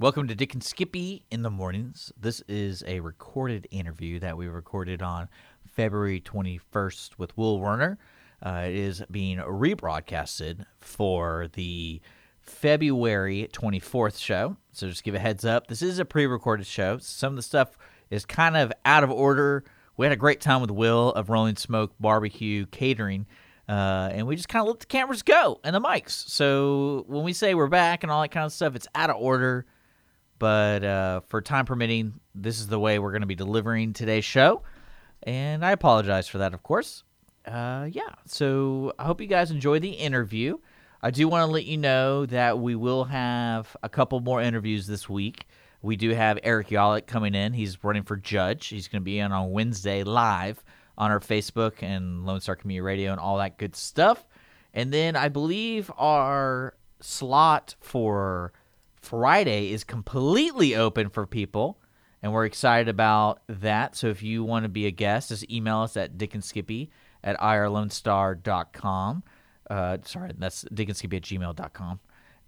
Welcome to Dick and Skippy in the mornings. This is a recorded interview that we recorded on February 21st with Will Werner. Uh, it is being rebroadcasted for the February 24th show. So just give a heads up. This is a pre recorded show. Some of the stuff is kind of out of order. We had a great time with Will of Rolling Smoke Barbecue Catering. Uh, and we just kind of let the cameras go and the mics. So when we say we're back and all that kind of stuff, it's out of order. But uh, for time permitting, this is the way we're going to be delivering today's show. And I apologize for that, of course. Uh, yeah, so I hope you guys enjoy the interview. I do want to let you know that we will have a couple more interviews this week. We do have Eric Yollick coming in. He's running for judge. He's going to be in on Wednesday live on our Facebook and Lone Star Community Radio and all that good stuff. And then I believe our slot for Friday is completely open for people, and we're excited about that. So if you want to be a guest, just email us at dickandskippy at irlonestar.com. Uh, sorry, that's dickandskippy at gmail.com.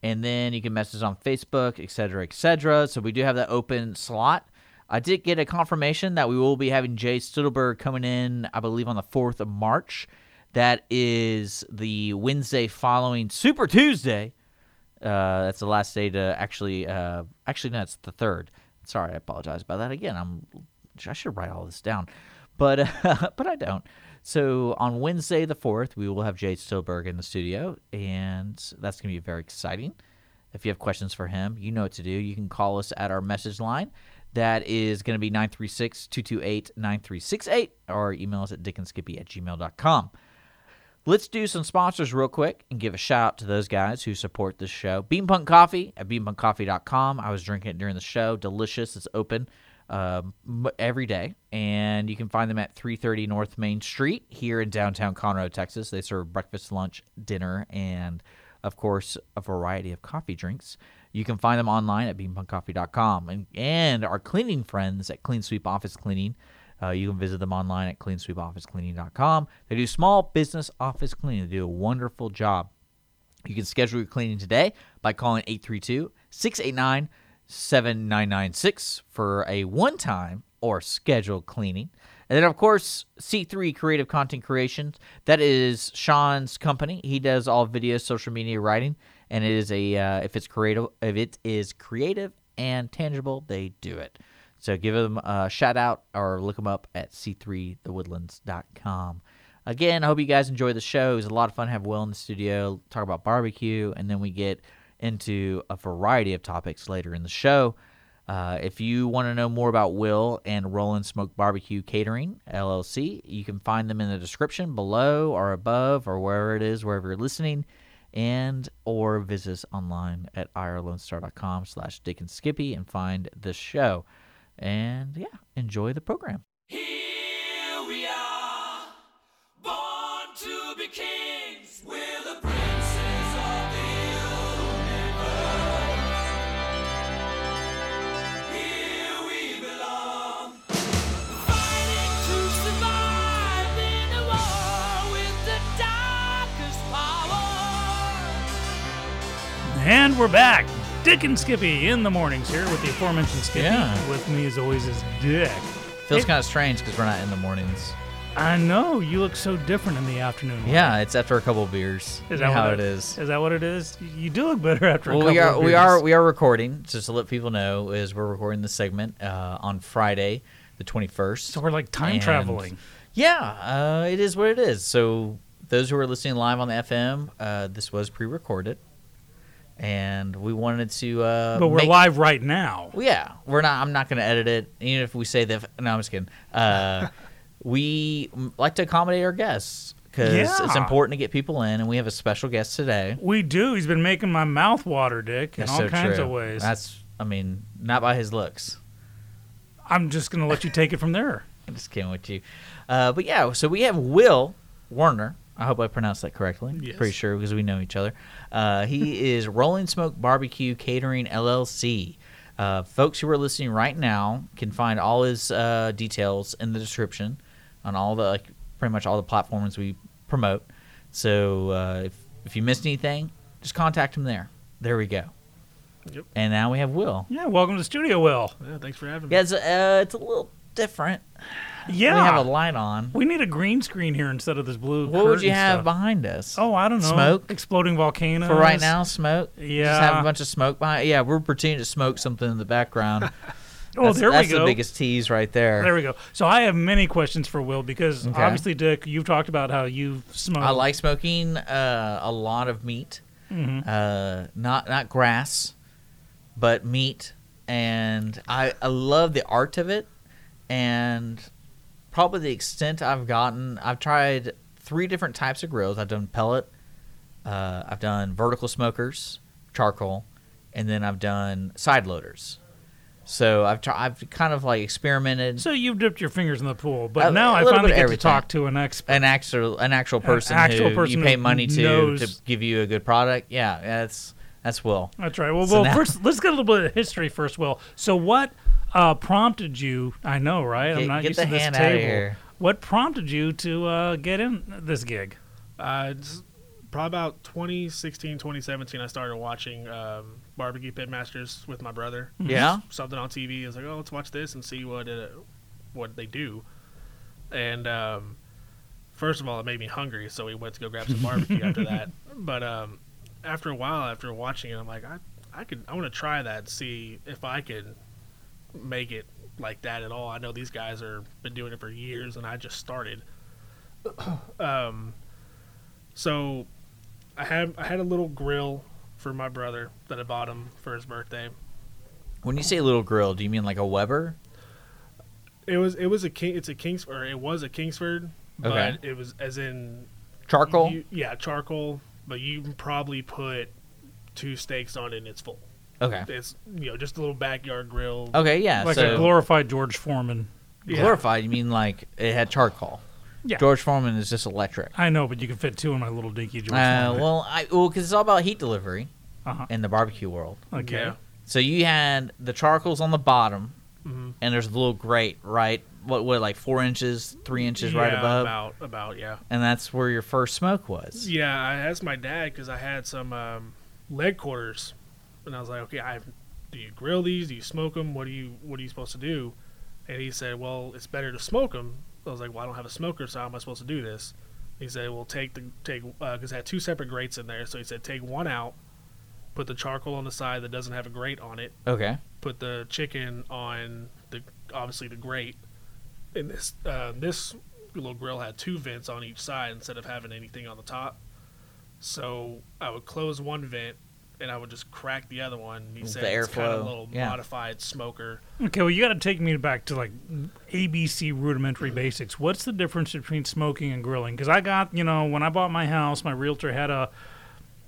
And then you can message us on Facebook, et cetera, et cetera. So we do have that open slot. I did get a confirmation that we will be having Jay Stittleburg coming in, I believe, on the 4th of March. That is the Wednesday following Super Tuesday. Uh, that's the last day to actually, uh, actually, no, it's the third. Sorry, I apologize about that again. I'm, I should write all this down, but, uh, but I don't. So on Wednesday the 4th, we will have Jay Stittleburg in the studio, and that's going to be very exciting. If you have questions for him, you know what to do. You can call us at our message line that is going to be 936 228 9368 or email us at dickandskippy at gmail.com. Let's do some sponsors real quick and give a shout out to those guys who support this show. Beanpunk Coffee at beanpunkcoffee.com. I was drinking it during the show. Delicious. It's open um, every day. And you can find them at 330 North Main Street here in downtown Conroe, Texas. They serve breakfast, lunch, dinner, and, of course, a variety of coffee drinks. You can find them online at beanpunkcoffee.com. And, and our cleaning friends at Clean Sweep Office Cleaning. Uh, you can visit them online at cleansweepofficecleaning.com. They do small business office cleaning. They do a wonderful job. You can schedule your cleaning today by calling 832 689 7996 for a one time or scheduled cleaning. And then, of course, C3 Creative Content Creations. That is Sean's company. He does all video, social media writing and it is a uh, if it's creative if it is creative and tangible they do it so give them a shout out or look them up at c3thewoodlands.com again i hope you guys enjoy the show. It was a lot of fun to have will in the studio talk about barbecue and then we get into a variety of topics later in the show. Uh, if you want to know more about Will and Rolling Smoke Barbecue Catering LLC, you can find them in the description below or above or wherever it is, wherever you're listening and or visit us online at irlonestar.com slash dick and skippy and find the show and yeah enjoy the program Here we are, born to be kings. We're the princes of the universe. Here we belong, fighting to survive in a war with the darkest power. And we're back. Dick and Skippy in the mornings here with the aforementioned Skippy. Yeah. With me as always is Dick. feels kind of strange because we're not in the mornings I know you look so different in the afternoon. yeah it's after a couple of beers Is that how what it is Is that what it is? You do look better after a well, couple we are of we beers. are we are recording just to let people know is we're recording this segment uh, on Friday the 21st So we're like time And- traveling. Yeah, uh, it is what it is. So those who are listening live on the FM, uh, this was pre-recorded, and we wanted to. Uh, But we're make- live right now. Yeah, we're not. I'm not going to edit it, even if we say that. No, I'm just kidding. Uh, we like to accommodate our guests because it's important to get people in, and we have a special guest today. We do. He's been making my mouth water, Dick, in all so kinds true. of ways. That's. I mean, not by his looks. I'm just going to let you take it from there. I'm just kidding with you. Uh, but yeah, so we have Will Werner. I hope I pronounced that correctly. Yes. Pretty sure because we know each other. Uh, he is Rolling Smoke Barbecue Catering LLC. Uh, folks who are listening right now can find all his uh, details in the description on all the like pretty much all the platforms we promote. So uh, if if you missed anything, just contact him there. There we go. Yep. and now we have Will. Yeah, welcome to the studio, Will. Yeah, thanks for having me. Yeah, it's, uh, it's a little different. Yeah. We have a light on. We need a green screen here instead of this blue. What would you have stuff. behind us? Oh, I don't know. Smoke? Exploding volcanoes. For right now, smoke. Yeah, Just have a bunch of smoke behind. Yeah, we're pretending to smoke something in the background. Oh, that's, there that's we go. the biggest tease right there. There we go. So I have many questions for Will because Okay. obviously, Dick, you've talked about how you smoke. I like smoking uh, a lot of meat, Mhm. uh, not not grass, but meat, and I, I love the art of it, and probably the extent I've gotten. I've tried three different types of grills. I've done pellet, uh, I've done vertical smokers, charcoal, and then I've done side loaders. So I've tried. I've kind of like experimented. So you've dipped your fingers in the pool, but A- now a I finally get to talk to an expert. an actual an actual person actual who person you pay money to to give you a good product. Yeah, that's that's Will. That's right. Well, So well, now- first let's get a little bit of history first. Will, so what uh, prompted you? I know, right? I'm Get- not get used the to this hand outta table. here. What prompted you to uh, get in this gig? Uh, it's probably about 2016, 2017, I started watching um, Barbecue Pitmasters with my brother. Yeah. Something on TV. I was like, oh, let's watch this and see what it, what they do. And um, first of all, it made me hungry, so we went to go grab some barbecue after that. But um, after a while, after watching it, I'm like, I, I could, I want to try that, and see if I can make it like that at all. I know these guys are been doing it for years, and I just started. um, so I had I had a little grill for my brother that I bought him for his birthday. When you say little grill, do you mean like a Weber? It was it was a king it's a Kings or it was a Kingsford, but Okay. it was as in Charcoal? you- yeah, charcoal. But you can probably put two steaks on it and it's full. Okay. It's you know just a little backyard grill. Okay, yeah. like so a glorified George Foreman. Yeah. glorified, you mean like it had charcoal? Yeah. George Foreman is just electric. I know, but you can fit two in my little dinky George Uh, Foreman. well, I well because it's all about heat delivery uh-huh. in the barbecue world. Okay. Yeah. So you had the charcoals on the bottom, Mhm. and there's a little grate right, what what like four inches, three inches right above, About about yeah. and that's where your first smoke was. Yeah, I asked my dad because I had some um, leg quarters, and I was like, "Okay, I do you grill these? Do you smoke them? What do you What are you supposed to do?" And he said, "Well, it's better to smoke them." I was like, "Well, I don't have a smoker, so how am I supposed to do this?" He said, "Well, take the take because I had two separate grates in there, so he said take one out, put the charcoal on the side that doesn't have a grate on it, Okay. put the chicken on the obviously the grate, and this uh, this little grill had two vents on each side instead of having anything on the top. So I would close one vent and I would just crack the other one. He said the it's kind of a little yeah. modified smoker. Okay, well, you got to take me back to like ABC rudimentary basics. What's the difference between smoking and grilling? Because I got, you know, when I bought my house, my realtor had a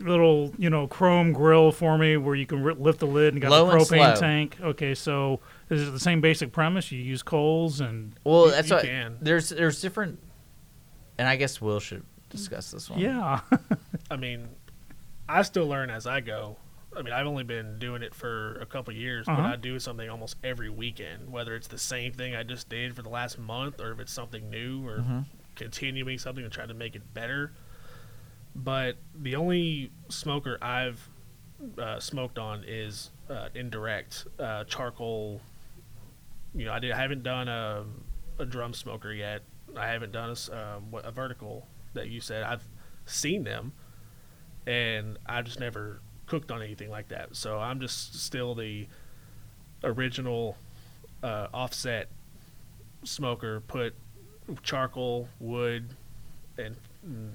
little, you know, chrome grill for me where you can ri lift the lid and got Low a and propane slow. tank. Okay, so is it the same basic premise? You use coals and Well, You- that's you what can. there's there's different, and I guess Will should discuss this one. yeah, I mean, I still learn as I go. I mean, I've only been doing it for a couple years, Uh-huh. but I do something almost every weekend, whether it's the same thing I just did for the last month or if it's something new or Mhm. continuing something to try to make it better. But the only smoker I've uh, smoked on is uh, indirect uh, charcoal. You know, I, did, I haven't done a, a drum smoker yet. I haven't done a, um, a vertical that you said. I've seen them, and I've just never cooked on anything like that. So I'm just still the original uh, offset smoker. Put charcoal, wood, and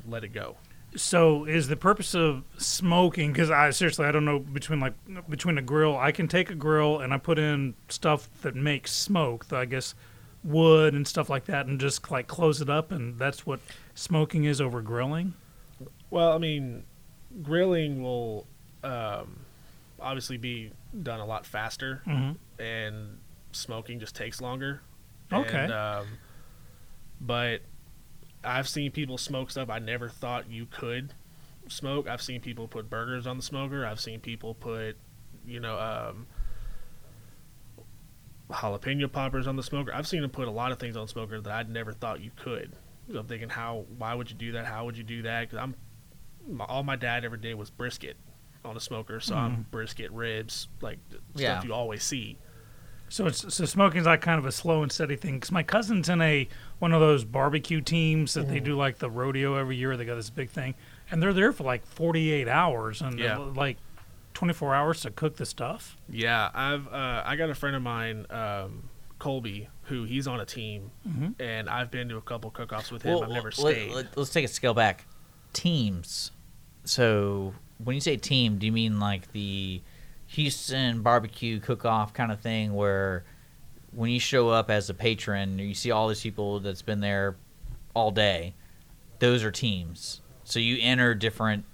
let it go. So is the purpose of smoking? Because I seriously I don't know between like between a grill. I can take a grill and I put in stuff that makes smoke. I guess wood and stuff like that, and just like close it up, and that's what smoking is over grilling. Well, I mean, grilling will um, obviously be done a lot faster, Mm-hmm. and smoking just takes longer. Okay. And, um, but I've seen people smoke stuff I never thought you could smoke. I've seen people put burgers on the smoker. I've seen people put, you know, um, jalapeno poppers on the smoker. I've seen them put a lot of things on smoker that I'd never thought you could. So I'm thinking, how? Why would you do that? How would you do that? Because I'm my, all my dad ever did was brisket. on a smoker, so I'm brisket, ribs, like th- Yeah. stuff you always see. So it's so smoking's like kind of a slow and steady thing. Because my cousin's in a one of those barbecue teams that they Mm-hmm. do like the rodeo every year. They got this big thing, and they're there for like 48 hours and Yeah. uh, like 24 hours to cook the stuff. Yeah, I've uh, I got a friend of mine, um, Colby, who he's on a team, and I've been to a couple cook-offs with him. I've never let, stayed. Let, us take a scale back. Teams. So when you say team, do you mean like the Houston barbecue cook-off kind of thing, where when you show up as a patron, you see all these people that's been there all day. Those are teams. So you enter different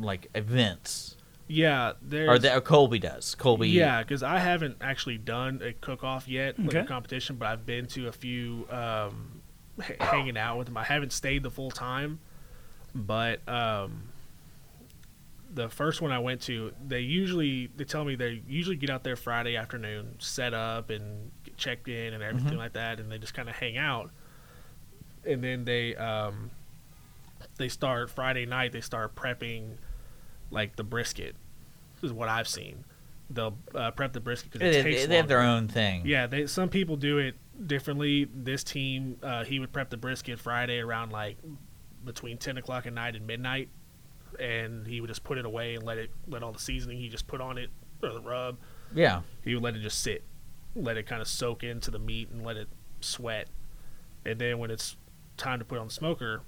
like events, yeah, there's or that Colby does. Colby, Yeah, because I haven't actually done a cook off yet, like a competition, but I've been to a few um, h- hanging out with them. I haven't stayed the full time, but um, the first one I went to, they usually they tell me they usually get out there Friday afternoon, set up and get checked in and everything like that, and they just kind of hang out, and then they um, they start Friday night. They start prepping like the brisket. This is what I've seen. They'll uh, prep the brisket because they, they, they have their own thing. Yeah, they, some people do it differently. This team, uh, he would prep the brisket Friday around like between ten o'clock at night and midnight, and he would just put it away and let it let all the seasoning he just put on it or the rub. yeah. He would let it just sit, let it kind of soak into the meat and let it sweat, and then when it's time to put on the smoker,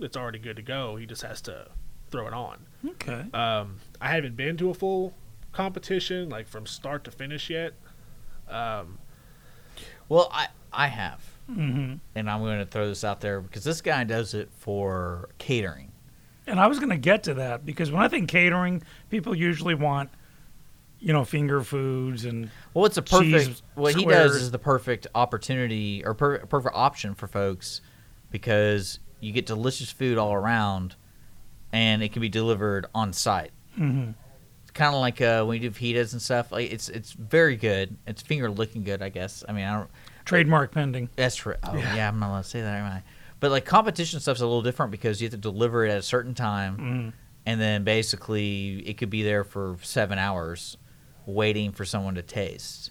it's already good to go. He just has to throw it on. Okay. Um, I haven't been to a full competition like from start to finish yet. Um, Well, I I have. Hmm and I'm going to throw this out there because this guy does it for catering. And I was going to get to that because when I think catering, people usually want, you know, finger foods and Well, it's a perfect. What he does is the perfect opportunity or per, perfect option for folks because you get delicious food all around, and it can be delivered on site. Mhm. It's kind of like uh, when you do fajitas and stuff. Like it's it's very good. It's finger looking good, I guess. I mean, I don't. Trademark pending. That's true. Oh yeah. I'm not allowed to say that, am I? But like competition stuff's a little different because you have to deliver it at a certain time, Mhm. and then basically it could be there for seven hours, waiting for someone to taste.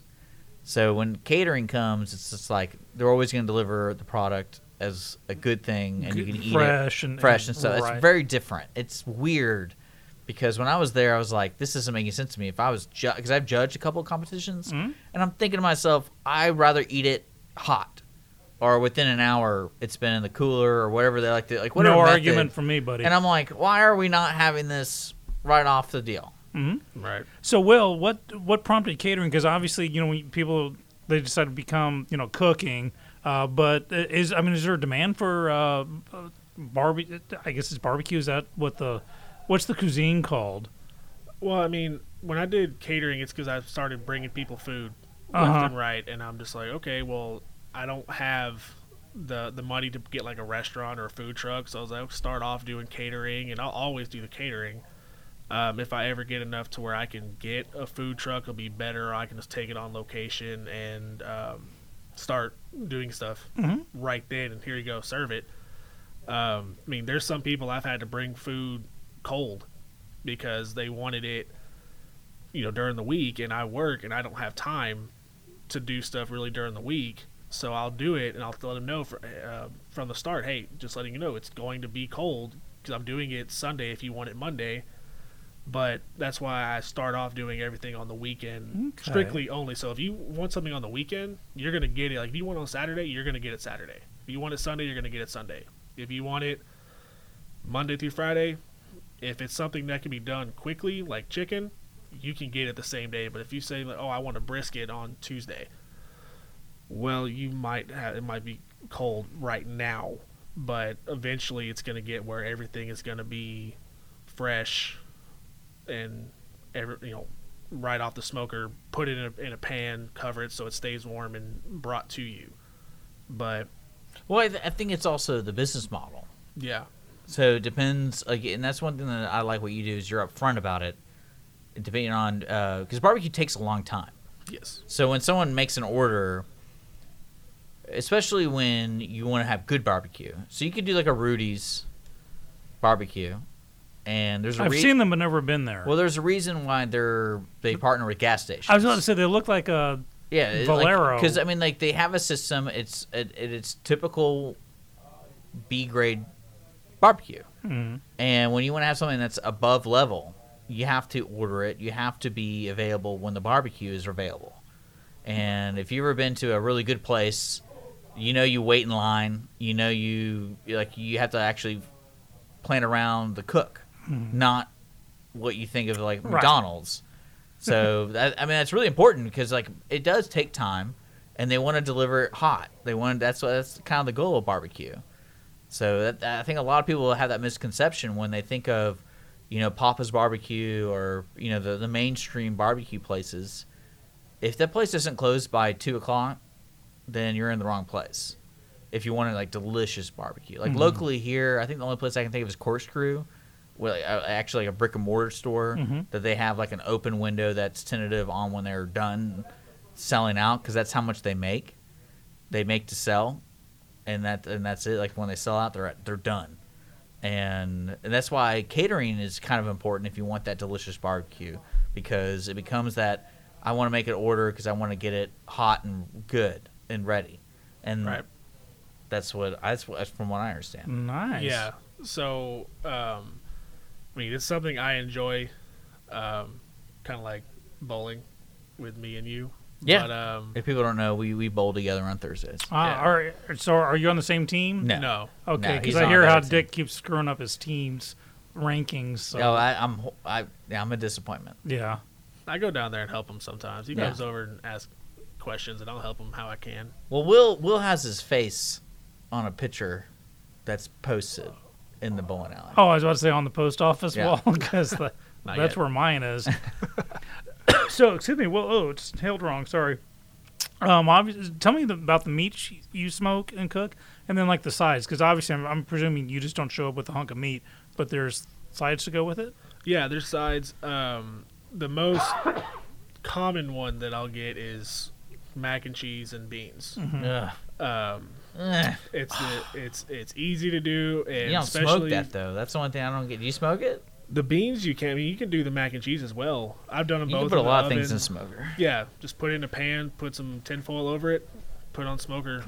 So when catering comes, it's just like they're always going to deliver the product as a good thing, and you can eat fresh it and- fresh and- and stuff. right. It's very different. It's weird because when I was there, I was like, this isn't making sense to me. If I was because I've judged a couple of competitions, Mhm. and I'm thinking to myself, I'd rather eat it hot. Or within an hour, it's been in the cooler, or whatever they like to like. Whatever no method. argument from me, buddy. And I'm like, why are we not having this right off the deal? Mhm. right. So, Will, what what prompted catering? Because obviously, you know, when people they decide to become, you know, cooking. Uh, but is I mean, is there a demand for uh, barbecue? I guess it's barbecue. Is that what the what's the cuisine called? Well, I mean, when I did catering, it's because I started bringing people food Uh-huh. left and right, and I'm just like, okay, well, I don't have the the money to get like a restaurant or a food truck, so I was like, I'll start off doing catering, and I'll always do the catering. Um, if I ever get enough to where I can get a food truck, it'll be better. I can just take it on location and um, start doing stuff Mhm. right then, and here you go, serve it. Um, I mean, there's some people I've had to bring food cold because they wanted it, you know, during the week, and I work and I don't have time to do stuff really during the week. So I'll do it, and I'll let them know for, uh, from the start. Hey, just letting you know, it's going to be cold because I'm doing it Sunday if you want it Monday. But that's why I start off doing everything on the weekend, Okay. strictly only. So if you want something on the weekend, you're gonna get it. Like if you want it on Saturday, you're gonna get it Saturday. If you want it Sunday, you're gonna get it Sunday. If you want it Monday through Friday, if it's something that can be done quickly, like chicken, you can get it the same day. But if you say, like, "Oh, I want a brisket on Tuesday," well, you might have it might be cold right now, but eventually it's going to get where everything is going to be fresh and every you know right off the smoker. Put it in a, in a pan, cover it so it stays warm, and brought to you. But Well, I, th- I think it's also the business model. yeah, So it depends, like, and that's one thing that I like. What you do is you're upfront about it, depending on uh, because barbecue takes a long time. yes, So when someone makes an order, especially when you want to have good barbecue, so you could do like a Rudy's barbecue, and there's a I've rea- seen them but never been there. Well, there's a reason why they're they partner with gas stations. I was about to say they look like a yeah, Valero. Because I mean, like they have a system. It's it, it, it's typical B grade barbecue, Mhm. and when you want to have something that's above level, you have to order it. You have to be available when the barbecue is available. And if you've ever been to a really good place, you know you wait in line. You know you like you have to actually plan around the cook, not what you think of like Right. McDonald's. So that, I mean that's really important because like it does take time, and they want to deliver it hot. They want that's what that's kind of the goal of barbecue. So that, I think a lot of people have that misconception when they think of, you know, Papa's Barbecue or you know the the mainstream barbecue places. If that place isn't closed by two o'clock, then you're in the wrong place. If you want like delicious barbecue, like locally here, I think the only place I can think of is Corkscrew, well, actually like a brick and mortar store Mhm. that they have like an open window that's tentative on when they're done selling out because that's how much they make. They make to sell, and that and that's it. Like when they sell out, they're they're done, and, and that's why catering is kind of important if you want that delicious barbecue because it becomes that I want to make an order because I want to get it hot and good and ready, and Right. that's what that's, what, that's from what I understand. nice. Yeah. So, um, I mean, it's something I enjoy, um, kind of like bowling with me and you. Yeah. But, um, If people don't know, we we bowl together on Thursdays. Uh, Yeah. are, so are you on the same team? No. no. Okay, because he's I hear how team. Dick keeps screwing up his team's rankings. So Oh, I, I'm I yeah, I'm a disappointment. yeah. I go down there and help him sometimes. He Yeah. comes over and asks questions, and I'll help him how I can. Well, Will Will has his face on a picture that's posted in the bowling alley. Oh, I was about to say on the post office Yeah. wall because that's yet. where mine is. so, excuse me. Well, oh, it's held wrong. Sorry. Um, obviously, tell me the, about the meat you- you smoke and cook, and then like the sides, because obviously I'm, I'm presuming you just don't show up with a hunk of meat, but there's sides to go with it. Yeah, there's sides. Um, the most common one that I'll get is mac and cheese and beans. Ugh. Um, it's the, it's it's easy to do, and You don't especially smoke that though. That's the one thing I don't get. Do you smoke it? The beans. You can. I mean, you can do the mac and cheese as well. I've done them You both. can put a lot of things in a smoker. Yeah, just put it in a pan, put some tinfoil over it, put on smoker.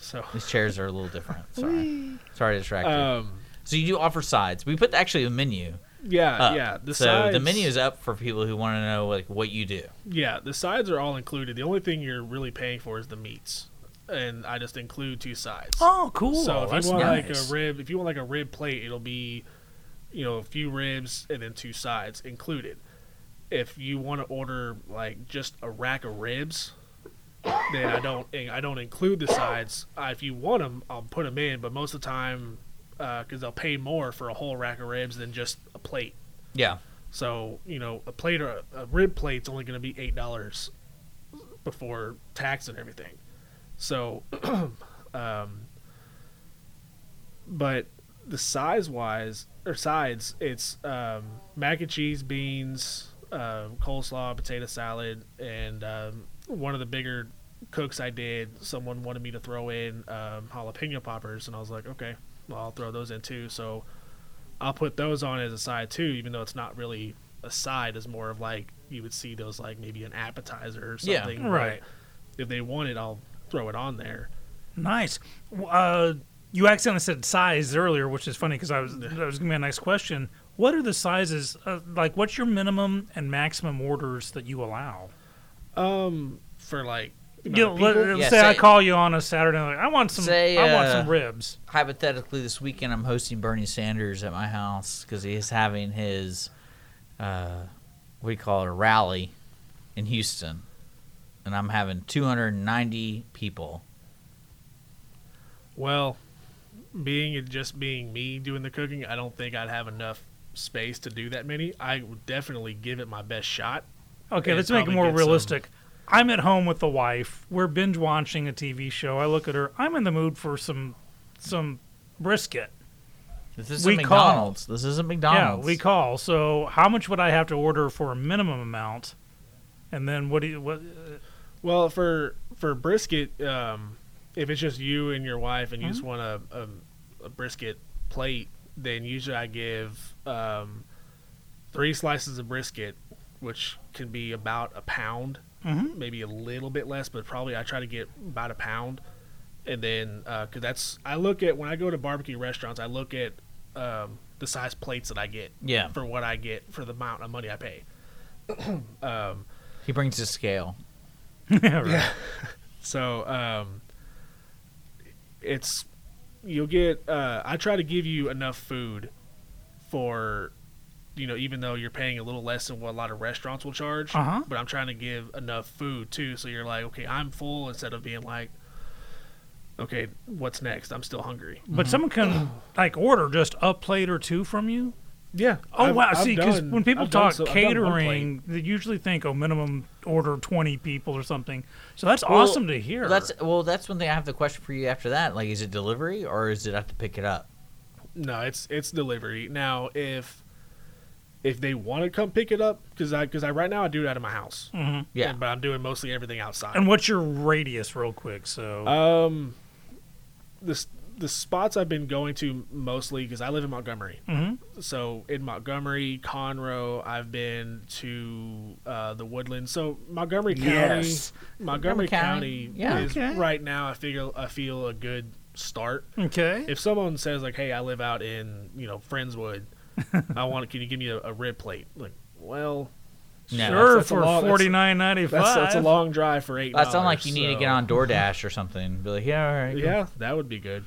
So, These chairs are a little different. Sorry, sorry to distract you. um, So you do offer sides. We put actually a menu. yeah, Up. yeah. The so sides, the menu is up for people who want to know like what you do. Yeah, the sides are all included. The only thing you're really paying for is the meats, and I just include two sides. Oh, cool. So if That's you want like a rib, if you want like a rib plate, it'll be, you know, a few ribs and then two sides included. If you want to order like just a rack of ribs, then I don't I don't include the sides. Uh, if you want them, I'll put them in. But most of the time, because they'll pay more for a whole rack of ribs than just a plate. Yeah. So you know, a plate or a rib plate's only going to be eight dollars before tax and everything. So, um, but the size wise or sides, it's um, mac and cheese, beans, uh, coleslaw, potato salad, and um, one of the bigger cooks I did, someone wanted me to throw in um, jalapeno poppers, and I was like, okay, well, I'll throw those in too. So I'll put those on as a side too, even though it's not really a side. It's more of like you would see those like maybe an appetizer or Yeah, something. but right. If they want it, I'll throw it on there. Nice. Uh, you accidentally said size earlier, which is funny because I was that was gonna be a nice question. What are the sizes? Uh, like, what's your minimum and maximum orders that you allow? Um, for like You know, of let, us Yeah, say, I call you on a Saturday. Like, I want some. Say, I want uh, some ribs. Hypothetically, this weekend I'm hosting Bernie Sanders at my house because he's having his, uh, what do you call it, a rally in Houston, and I'm having 290 people. Well, being it just being me doing the cooking, I don't think I'd have enough space to do that many. I would definitely give it my best shot. Okay, let's make it more get some- realistic. I'm at home with the wife. We're binge watching a TV show. I look at her. I'm in the mood for some some brisket. This isn't We call. McDonald's. This isn't McDonald's. Yeah, we call. So, how much would I have to order for a minimum amount? And then what do you what? Well, for for brisket, um, if it's just you and your wife and you just Mm-hmm. want a, a, a brisket plate, then usually I give um, three slices of brisket, which can be about a pound, Mhm. maybe a little bit less, but probably I try to get about a pound. And then, because that's I look at when I go to barbecue restaurants, I look at um, the size plates that I get Yeah. for what I get for the amount of money I pay. um, He brings his scale. yeah, right. so um, it's you'll get. Uh, I try to give you enough food for, you know, even though you're paying a little less than what a lot of restaurants will charge. Uh-huh. But I'm trying to give enough food too, so you're like, okay, I'm full instead of being like, okay, what's next? I'm still hungry. But someone can like order just a plate or two from you. Yeah. Oh I've- wow! I've See, because when people I've talk so- I've done one plate. catering, they usually think, "Oh, minimum order twenty people or something." So that's Well, awesome to hear. That's well. That's one thing I have the question for you after that. Like, is it delivery or is it have to pick it up? No, it's it's delivery. Now, if if they want to come pick it up, because I because I right now I do it out of my house. Mhm. Yeah. but I'm doing mostly everything outside. And what's your radius, real quick? So um, the s- the spots I've been going to mostly because I live in Montgomery. Mhm. So in Montgomery, Conroe, I've been to uh, the Woodlands. So Montgomery County, Yes. Montgomery, Montgomery County, County, yeah. is Okay. right now. I feel I feel a good start. okay, if someone says like, "Hey, I live out in you know Friendswood, I want. Can you give me a, a rib plate?" Like, well, No. sure that's a for long- that's- forty nine ninety that's, that's a long drive for eight. That sounds like you need to get on DoorDash or something. Be like, yeah, all right. cool. Yeah, that would be good.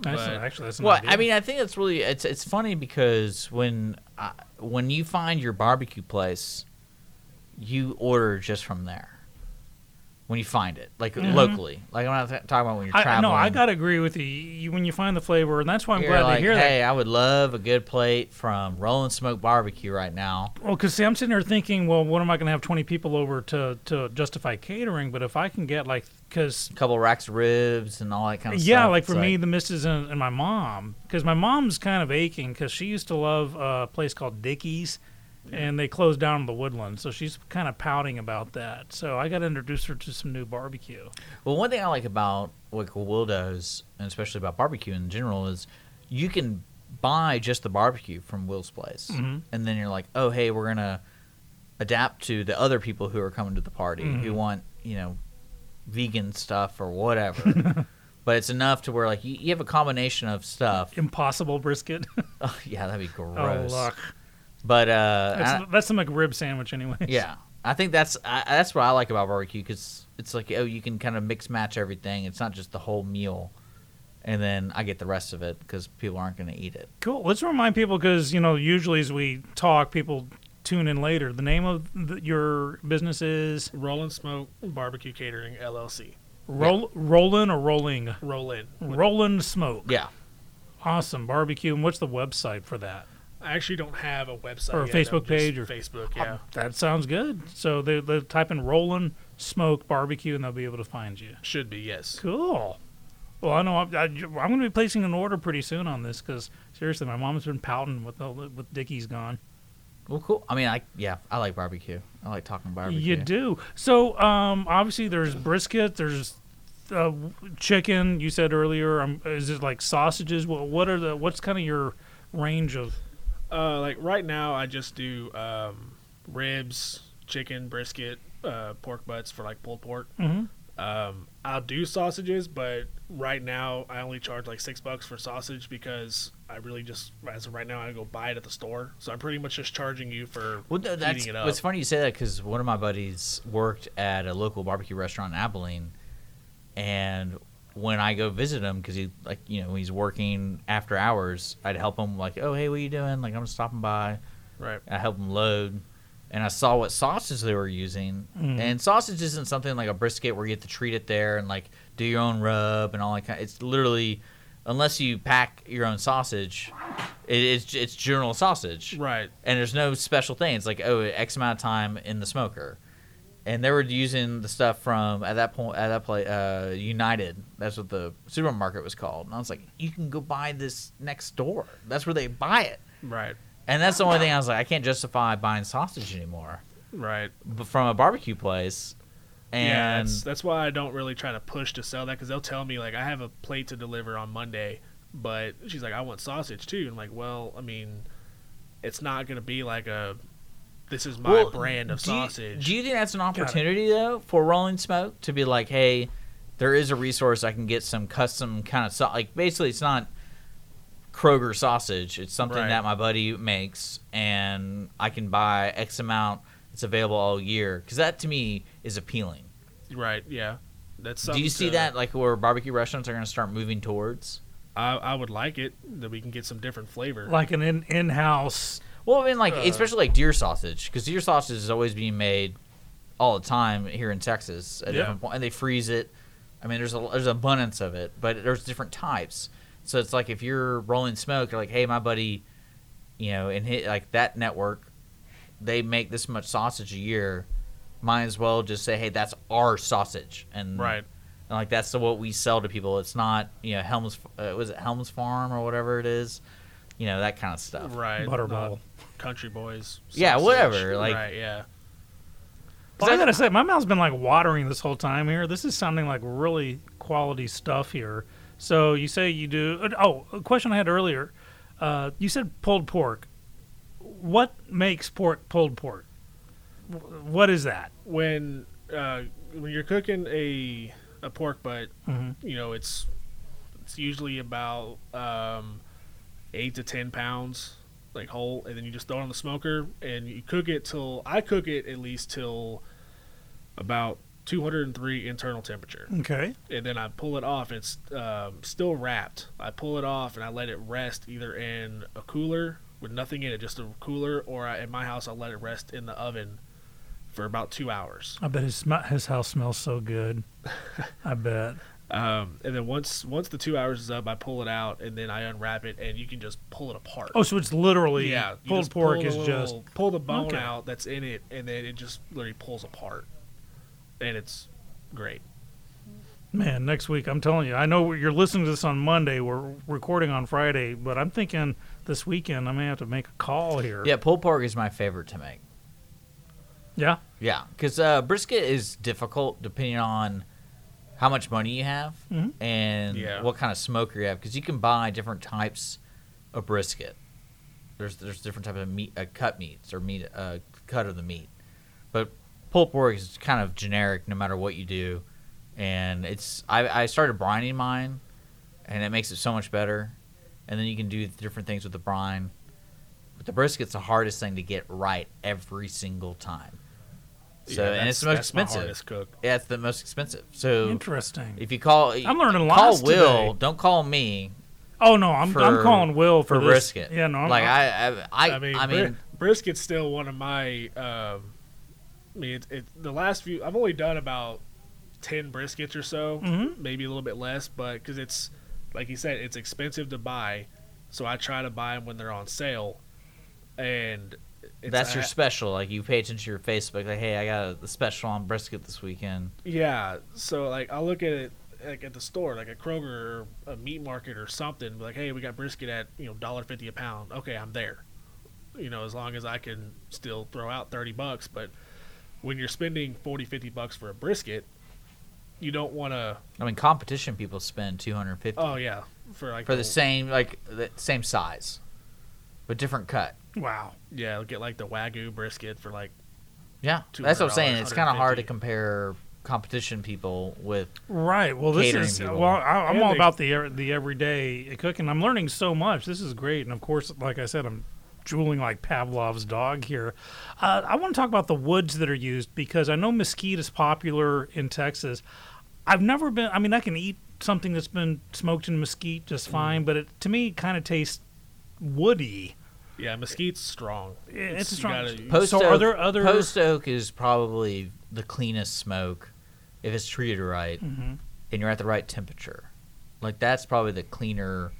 That's but- actually that's Well, idea. I mean, I think it's really it's it's funny because when uh, when you find your barbecue place, you order just from there. When you find it, like mm-hmm. locally, like I'm not th- talking about when you're I, traveling. no, I gotta agree with you. you. When you find the flavor, and that's why I'm You're glad like, to hear hey, that. I would love a good plate from Rolling Smoke Barbecue right now. Well, because see, I'm sitting there thinking, well, what am I going to have 20 people over to to justify catering? But if I can get like, because A couple racks of ribs and all that kind of stuff. yeah, like for me, the missus and, and my mom, because my mom's kind of aching because she used to love a place called Dickey's, and they closed down the woodland. so she's kind of pouting about that. So I got to introduce her to some new barbecue. Well, one thing I like about what Will does, and especially about barbecue in general, is you can buy just the barbecue from Will's place, Mhm. and then you're like, oh, hey, we're gonna adapt to the other people who are coming to the party who Mhm. want, you know, vegan stuff or whatever. but it's enough to where like you, you have a combination of stuff. Impossible brisket. Oh, yeah, that'd be oh, gross. luck. But uh, I- That's, that's the McRib sandwich, anyway. yeah, I think that's I, that's what I like about barbecue because it's like oh you can kind of mix match everything. It's not just the whole meal, and then I get the rest of it because people aren't going to eat it. Cool. Let's remind people because you know usually as we talk, people tune in later. The name of the, your business is Roll Smoke Barbecue Catering LLC. Roll, Rollin or Rolling Roll in. Rollin Smoke. Yeah, Awesome barbecue. And what's the website for that? I actually don't have a website Or a yet, I'm Facebook page or- Facebook. Yeah, That sounds good. So they they type in Rollin Smoke Barbecue and they'll be able to find you. should be yes. Cool. Well, I know I'm, I, am going to be placing an order pretty soon on this because seriously, my mom's been pouting with all the, with Dickey's gone. well, cool. I mean, I yeah, I like barbecue. I like talking barbecue. You do. So, um, obviously, there's brisket. There's uh, chicken. You said earlier. Um, is it like sausages? What, what are the? What's kind of your range of? Uh, like right now, I just do um, ribs, chicken, brisket, uh, pork butts for like pulled pork. Mhm. Um, I'll do sausages, but right now I only charge like six bucks for sausage because I really just as of right now I go buy it at the store. So I'm pretty much just charging you for Well, no, that's heating it up. it's funny you say that because one of my buddies worked at a local barbecue restaurant in Abilene, and when I go visit him, because he like you know he's working after hours, I'd help him like, oh hey, what you doing? Like I'm stopping by. Right. I help him load, and I saw what sausage they were using. Mm. And sausage isn't something like a brisket where you have to treat it there and like do your own rub and all that kind. Of, It's literally, unless you pack your own sausage, it, it's it's general sausage Right. and there's no special thing. It's like oh, X amount of time in the smoker, and they were using the stuff from at that point at that place uh, United. That's what the supermarket was called. And I was like, you can go buy this next door. That's where they buy it. Right. And that's the only thing I was like, I can't justify buying sausage anymore Right. but from a barbecue place. yeah, that's, that's why I don't really try to push to sell that because they'll tell me like I have a plate to deliver on Monday, But she's like, I want sausage too. And I'm like, well, I mean, it's not gonna be like a. This is my Well, brand of do you- sausage. do you think that's an it. opportunity though for Rolling Smoke to be like, hey, there is a resource I can get some custom kind of so- like basically it's not Kroger sausage. It's something Right. that my buddy makes, and I can buy X amount. It's available all year because that to me is appealing. right? Yeah. That's. Do you see to- that like where barbecue restaurants are going to start moving towards? I, I would like it that we can get some different flavor. Like an in in house. Well, I mean, like Uh. especially like deer sausage, because deer sausage is always being made all the time here in Texas at Yeah. different point, and they freeze it. I mean, there's a there's abundance of it, but there's different types. So it's like if you're rolling smoke, you're like, hey, my buddy, you know, and hit like that network, they make this much sausage a year. Might as well just say, hey, that's our sausage, and right. and like that's the, what we sell to people. It's not you know Helms uh, was it Helms Farm or whatever it is, you know that kind of stuff. Right. Butterball. Not Country boys. Yeah, sausage. whatever, like- right. Yeah. Well, I gotta say, my mouth's been like watering this whole time here. This is sounding like really quality stuff here. So you say you do? uh, Oh, a question I had earlier. Uh, you said pulled pork. What makes pork pulled pork? What is that? when uh, when you're cooking a a pork butt, Mhm. you know it's it's usually about um, eight to ten pounds, like whole, and then you just throw it on the smoker and you cook it till I cook it at least till about 203 internal temperature, Okay. and then I pull it off. It's um, still wrapped. I pull it off and I let it rest either in a cooler with nothing in it, just a cooler, or I, in my house I'll let it rest in the oven for about two hours. I bet his his house smells so good. I bet. Um, and then once once the two hours is up, I pull it out and then I unwrap it, and you can just pull it apart. Oh, so it's literally yeah, pulled pork pull is little- just pull the bone Okay. out that's in it, and then it just literally pulls apart, and it's great. Man, next week, I'm telling you, I know you're listening to this on Monday. We're recording on Friday, but I'm thinking this weekend I may have to make a call here. Yeah, pulled pork is my favorite to make. Yeah. Yeah, because uh, brisket is difficult depending on how much money you have Mhm. and Yeah. what kind of smoker you have. Because you can buy different types of brisket. There's there's different type of meat, uh, cut meats or meat, uh, cut of the meat. But pulled pork is kind of generic no matter what you do, and it's I I started brining mine, and it makes it so much better. And then you can do different things with the brine. But the brisket's the hardest thing to get right every single time. So Yeah, and that's- it's the most that's my expensive. hardest cook. Yeah, it's the most expensive. So Interesting. if you call, I'm learning Call Will. today. Don't call me Oh no, I'm for- I'm calling Will for, for this. brisket. Yeah, no, I'm, like I'm- I, I, I, I mean, I bri- mean, brisket's still one of my. Um, I mean, it, it, the last few I've only done about ten briskets or so, Mhm. maybe a little bit less, but because it's like you said, it's expensive to buy, so I try to buy them when they're on sale, and it's, that's your special. Like you pay attention to your Facebook. Like, hey, I got a, the special on brisket this weekend. Yeah, so like I'll look at it like at the store, like a Kroger or a meat market or something. Like, hey, we got brisket at you know dollar fifty a pound. Okay, I'm there. You know, as long as I can still throw out thirty bucks. But when you're spending 40, 50 bucks for a brisket, you don't want to. I mean, competition people spend two hundred fifty. Oh yeah, for like for the same like the same size, but different cut. Wow. yeah, get like the wagyu brisket for like Yeah, that's what I'm saying. It's kind of hard to compare competition people with. Right. Well, this is people. well. I, I'm And all they- about the er- the everyday cooking. I'm learning so much. This is great, and of course, like I said, I'm drooling like Pavlov's dog here. Uh, I want to talk about the woods that are used because I know mesquite is popular in Texas. I've never been. I mean, I can eat something that's been smoked in mesquite just fine, but it to me kind of tastes woody. Yeah, mesquite's strong. It's, a strong. gotta- Post so oak, are there other? post oak is probably the cleanest smoke if it's treated right Mhm. and you're at the right temperature. Like that's probably the cleaner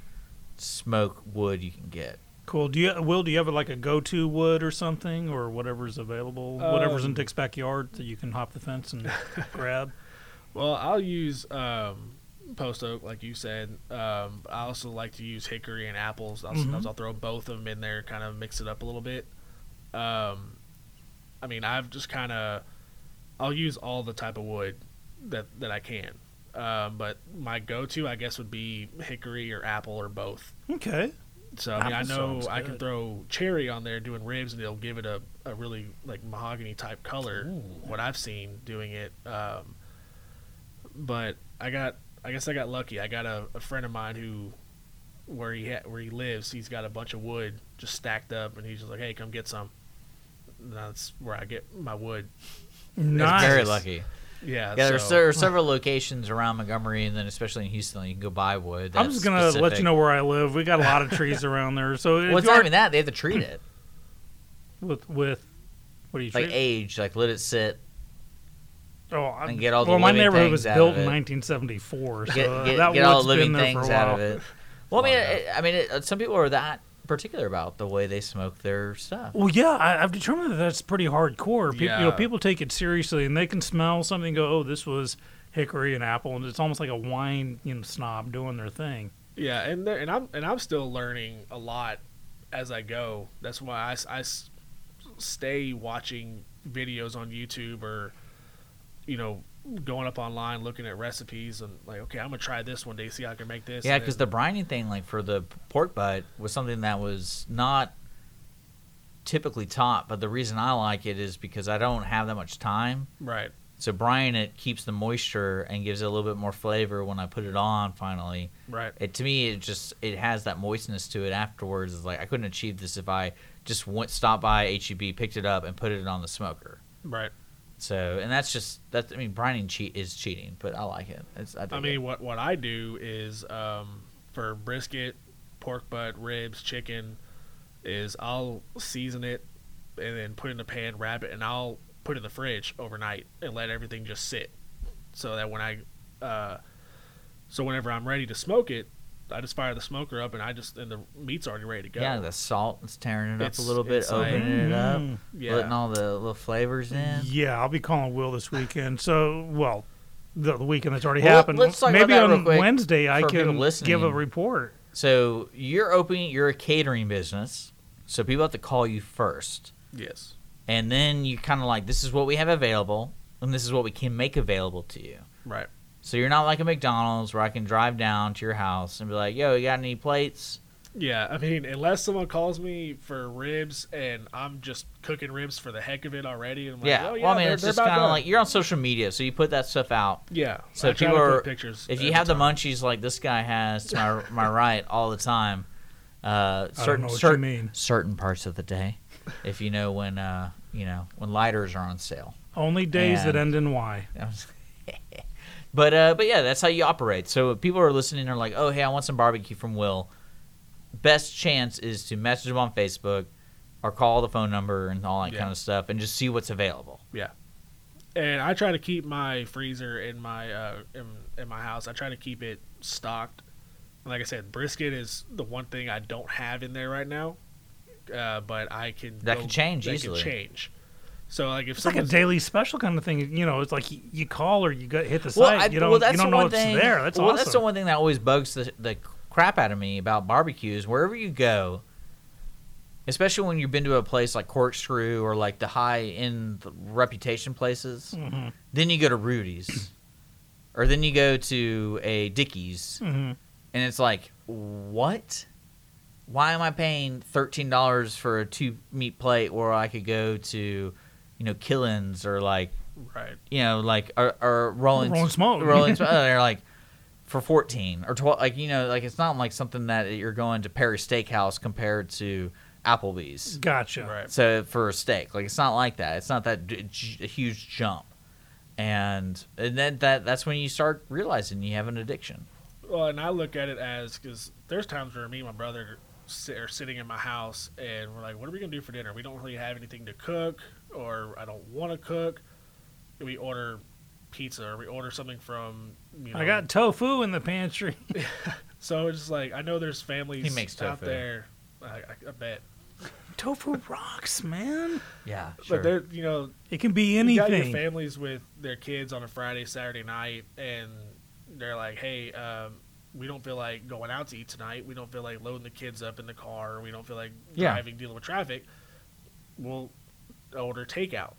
smoke wood you can get. Cool. Do you Will? Do you have like a go-to wood or something, or whatever's available, whatever's in Um, Dick's backyard that you can hop the fence and grab? Well, I'll use um, post oak, like you said. Um, I also like to use hickory and apples. I'll, Sometimes I'll throw both of them in there, kind of mix it up a little bit. Um, I mean, I've just kind of I'll use all the type of wood that that I can. Um, but my go-to, I guess, would be hickory or apple or both. Okay. So I mean, I know I can throw cherry on there doing ribs, and it'll give it a, a really like mahogany type color. What I've seen doing it, um, but I got I guess I got lucky. I got a, a friend of mine who where he ha- where he lives, he's got a bunch of wood just stacked up, and he's just like, "Hey, come get some." And that's where I get my wood. Nice. Very lucky. Yeah, Yeah, there's there are several locations around Montgomery, and then especially in Houston, you can go buy wood. I'm just gonna let you know where I live. We got a lot of trees around there. So if Well, it's not are even that; they have to treat it, with with what do you like treat? age, like let it sit. Oh, I, and get all the well, my living neighborhood things was out built of in it. 1974, so Get, uh, get, that get all wood's the living been there things for a out while. of it. Well, I mean, it, I mean, it, some people are that particular about the way they smoke their stuff. Well, yeah, I, I've determined that that's pretty hardcore. People, you know, people take it seriously, and they can smell something. and Go, oh, this was hickory and apple, and it's almost like a wine you know, snob doing their thing. Yeah, and there, and I'm and I'm still learning a lot as I go. That's why I, I stay watching videos on YouTube or you know going up online looking at recipes and like okay, I'm gonna try this one day, see how I can make this. Yeah, because the brining thing, like for the pork butt, was something that was not typically taught. But the reason I like it is because I don't have that much time. right, So brining it keeps the moisture and gives it a little bit more flavor when I put it on. Finally, right, it to me it just it has that moistness to it afterwards. It's like I couldn't achieve this if I just went stopped by HEB, picked it up, and put it on the smoker. right. So and that's just that's I mean brining cheat is cheating, but I like it. It's, I, I mean, it. what what I do is um, for brisket, pork butt, ribs, chicken, is I'll season it and then put it in a pan, wrap it, and I'll put it in the fridge overnight and let everything just sit, so that when I, uh, so whenever I'm ready to smoke it, I just fire the smoker up and I just and the meat's already ready to go. yeah, the salt is tearing it up It's- a little bit, it's like- opening it up, Mm. yeah. letting all the little flavors in. Yeah, I'll be calling Will this weekend. So, well, the, the weekend that's already Well, happened. let's talk about Maybe that real on quick Wednesday I for people can give a report. So you're opening, you're a catering business, so people have to call you first. yes, and then you kind of like this is what we have available and this is what we can make available to you right. So you're not like a mcdonald's where i can drive down to your house and be like yo you got any plates Yeah, I mean, unless someone calls me for ribs and I'm just cooking ribs for the heck of it already, and I'm like, yeah, oh, yeah, well i mean they're- it's they're just kind of like you're on social media so you put that stuff out Yeah. So I try people are- pictures. if you every have the munchies like this guy has to my, my right all the time uh certain know what you certain, mean. certain parts of the day if you know when uh you know when lighters are on sale Only days that end in Y. but uh, but yeah, that's how you operate. So if people are listening, and are like, oh hey, I want some barbecue from Will. Best chance is to message him on Facebook or call the phone number and all that Yeah. kind of stuff, and just see what's available. Yeah. And I try to keep my freezer in my uh, in, in my house. I try to keep it stocked. Like I said, brisket is the one thing I don't have in there right now, uh, but I can That go- can change that easily. Can change. So like if It's like a daily special kind of thing. You know, it's like you, you call or you go hit the Well, site. I, you don't, well, that's you don't the know one what's thing. there. That's well, awesome. that's the one thing that always bugs the, the crap out of me about barbecues. Wherever you go, especially when you've been to a place like Corkscrew or like the high end reputation places, Mhm. then you go to Rudy's, or then you go to a Dickey's, Mhm. and it's like, what? Why am I paying thirteen dollars for a two meat plate, where I could go to, you know, Killen's or like right, you know, like or, or Rolling Rolling Smoke. Rolling Smoke. Uh, they're like for fourteen or twelve. Like you know, like it's not like something that you're going to Perry Steakhouse compared to Applebee's. Gotcha. right. So for a steak, like it's not like that. It's not that d- j- huge jump, and and then that that's when you start realizing you have an addiction. Well, and I look at it as because there's times where me and my brother sit, are sitting in my house and we're like, "What are we gonna do for dinner? We don't really have anything to cook, or I don't want to cook." We order pizza or we order something from. You know, I got tofu in the pantry. So it's just like I know there's families He makes out there. I, I, I bet, tofu rocks, man. Yeah, sure. but they're you know It can be you got your anything. families with their kids on a Friday, Saturday night, and they're like, "Hey, um, we don't feel like going out to eat tonight. We don't feel like loading the kids up in the car. We don't feel like Yeah. driving, dealing with traffic. We'll order takeout,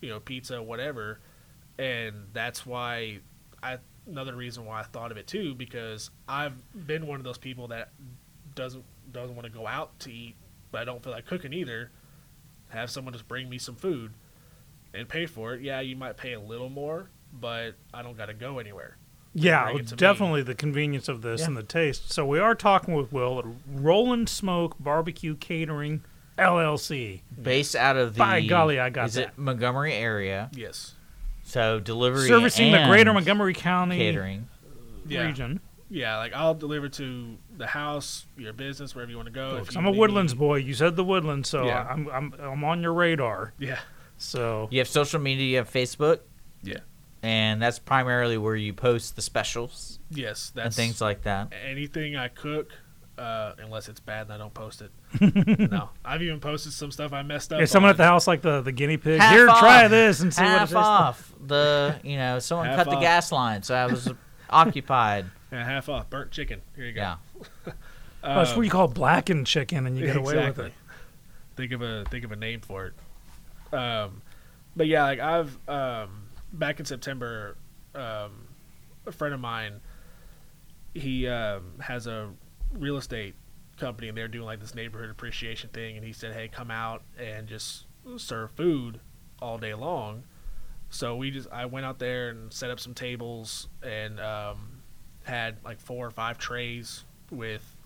you know, pizza, whatever." And that's why I another reason why I thought of it too because I've been one of those people that doesn't doesn't want to go out to eat, but I don't feel like cooking either. Have someone just bring me some food and pay for it. Yeah, you might pay a little more, but I don't got to go anywhere. Yeah, bring it to me. definitely the convenience of this Yeah. and the taste. So we are talking with Will at Rolling Smoke Barbecue Catering LLC. Based out of the By golly, I got is that. it Montgomery area? Yes. So delivery Servicing the greater Montgomery County catering. Yeah. region. Yeah, like I'll deliver to the house, your business, wherever you want to go. If 'Cause I'm a Woodlands me- boy. You said the Woodlands, so Yeah. I'm, I'm I'm on your radar. Yeah. So You have social media, you have Facebook, Yeah. and that's primarily where you post the specials Yes, and things like that. anything I cook, uh, unless it's bad and I don't post it. no, I've even posted some stuff I messed up. is someone at the house like the, the guinea pig? Half Here, try this and see what it Half tastes off the you know someone Half cut the gas line, so I was occupied. Yeah, half off burnt chicken. Here you go. Yeah, like. Oh, that's what you call blackened chicken, and you get away with it. Think of a think of a name for it. Um, but yeah, like I've um, back in September, um, a friend of mine, he um, has a real estate company, and they're doing like this neighborhood appreciation thing, and he said, "Hey, come out and just serve food all day long." So we just I went out there and set up some tables and um, had like four or five trays with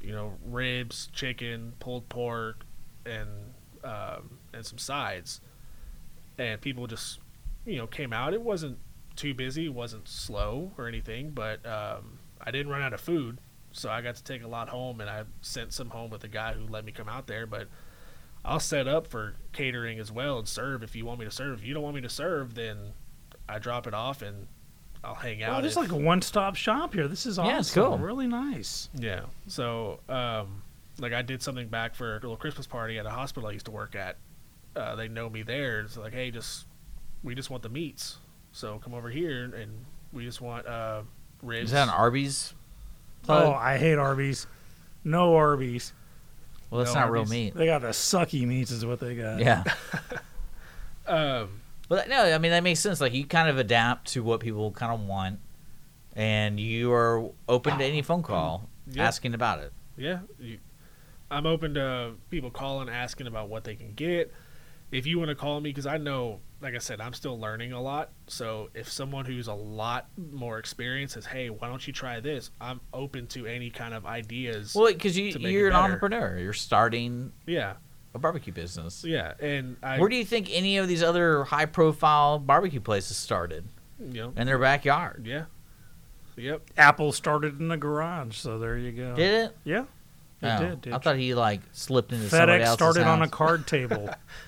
you know ribs, chicken, pulled pork, and um, and some sides. And people just you know came out. It wasn't too busy, it wasn't slow or anything, but um, I didn't run out of food, so I got to take a lot home, and I sent some home with the guy who let me come out there. But I'll set up for catering as well and serve if you want me to serve. If you don't want me to serve, then I drop it off and I'll hang out. Well, it's if- like a one-stop shop here. This is awesome. Yeah, it's cool. Really nice. yeah. So, um, like I did something back for a little Christmas party at a hospital I used to work at. Uh, they know me there. It's like, hey, just we just want the meats. So come over here and we just want uh, ribs. is that an Arby's? Oh. I hate Arby's. No Arby's. well, that's no not real Arby's. meat. They got the sucky meats, is what they got. Yeah, um, but no, I mean that makes sense. Like you kind of adapt to what people kind of want, and you are open to any phone call Yeah. asking about it. yeah. You, I'm open to people calling, asking about what they can get. If you want to call me, because I know, like I said, I'm still learning a lot. So if someone who's a lot more experienced says, "Hey, why don't you try this?" I'm open to any kind of ideas. Well, because you you're an better. entrepreneur, you're starting yeah, a barbecue business. yeah, and I, Where do you think any of these other high-profile barbecue places started? you know, In their backyard. yeah, yep. Apple started in the garage, so there you go. Did it? Yeah, it Oh, did. did. I thought he like slipped into somebody FedEx else's started on a card table,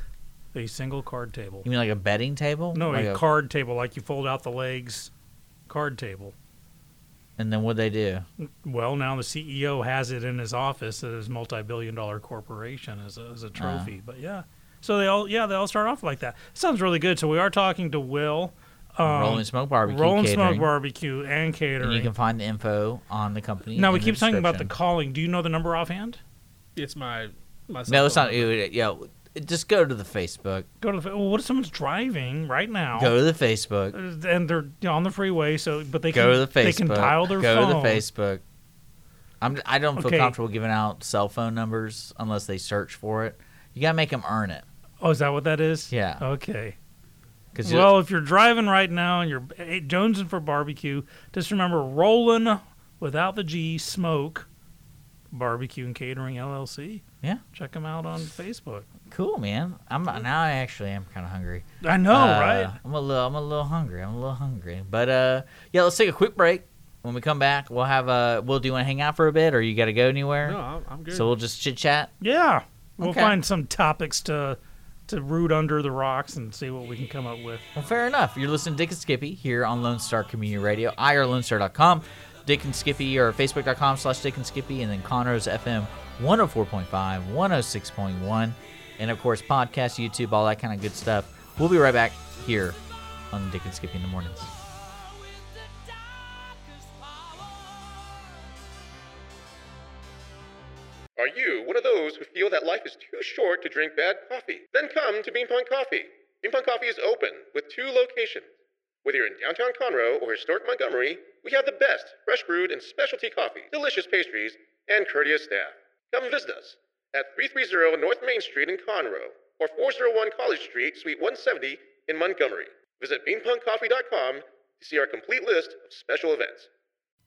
a single card table. You mean like a betting table? No, Like a card table, like you fold out the legs, card table. And then what they do? Well, now the CEO has it in his office at his multi-billion-dollar corporation as a, as a trophy. But yeah, so they all yeah they all start off like that. Sounds really good. So we are talking to Will, um, Rolling Smoke Barbecue Rolling Catering. Smoke Barbecue and and catering. you can find the info on the company. now we in keep talking about the calling. Do you know the number offhand? It's my my. No, it's not. It, yeah, just go to the Facebook. Go to the. Well, what if someone's driving right now? Go to the Facebook. uh, and they're on the freeway, so but they Go can to the Facebook. they can dial their go phone. Go to the Facebook. I'm. I don't feel Okay. comfortable giving out cell phone numbers unless they search for it. You gotta make them earn it. Oh, is that what that is? Yeah. Okay. Well, if you're driving right now and you're jonesing for barbecue, just remember rolling without the G smoke barbecue and catering LLC. Yeah. Check them out on Facebook. Cool, man. I'm now. I actually am kind of hungry. I know, Uh, right? I'm a little. I'm a little hungry. I'm a little hungry. But uh, yeah. Let's take a quick break. When we come back, we'll have a. Will do you want to hang out for a bit, or you got to go anywhere? No, I'm, I'm good. So we'll just chit chat. Yeah. We'll Okay. find some topics to to root under the rocks and see what we can come up with. Well, fair enough. You're listening to Dick and Skippy here on Lone Star Community Radio. IRLoneStar.com. Dick and Skippy or Facebook.com slash Dick and Skippy. And then Conroe's FM 104.5, 106.1. And of course, podcast, YouTube, all that kind of good stuff. We'll be right back here on Dick and Skippy in the mornings. Are you one of those who feel that life is too short to drink bad coffee? Then come to Beanpunk Coffee. Beanpunk Coffee is open with two locations Whether you're in downtown Conroe or historic Montgomery, we have the best fresh brewed and specialty coffee, delicious pastries, and courteous staff. Come visit us at 330 North Main Street in Conroe or 401 College Street, Suite 170 in Montgomery. Visit beanpunkcoffee.com to see our complete list of special events.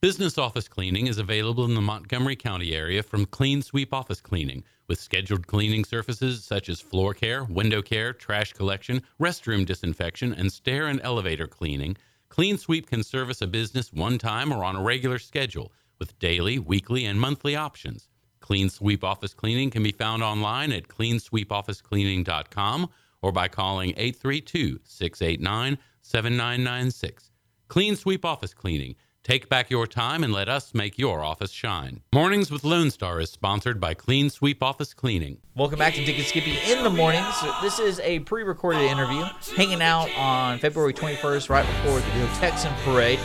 Business office cleaning is available in the Montgomery County area from Clean Sweep Office Cleaning, with scheduled cleaning services such as floor care, window care, trash collection, restroom disinfection, and stair and elevator cleaning. Clean Sweep can service a business one time or on a regular schedule, with daily, weekly, and monthly options. Clean Sweep Office Cleaning can be found online at cleansweepofficecleaning.com or by calling 832 689 7996. Clean Sweep Office Cleaning. Take back your time and let us make your office shine. Mornings with Lone Star is sponsored by Clean Sweep Office Cleaning. Welcome back to Dick and Skippy in the mornings. This is a pre-recorded interview, hanging out on February 21st, right before the Texan Parade.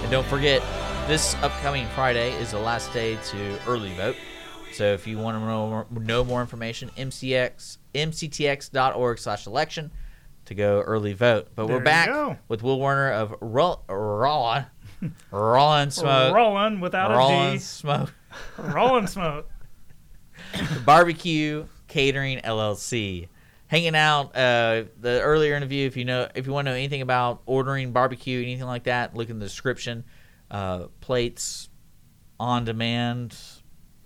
And don't forget, this upcoming Friday is the last day to early vote. So if you want to know more, know more information, MCX mctx.org/election to go early vote. But There we're back with Will Warner of Roll, Rollin, Rollin Smoke, Rollin without Rollin a Smoke. Rollin smoke. Barbecue Catering LLC. Hanging out. Uh, the earlier interview. If you know, if you want to know anything about ordering barbecue, anything like that, look in the description. Uh, plates, on demand,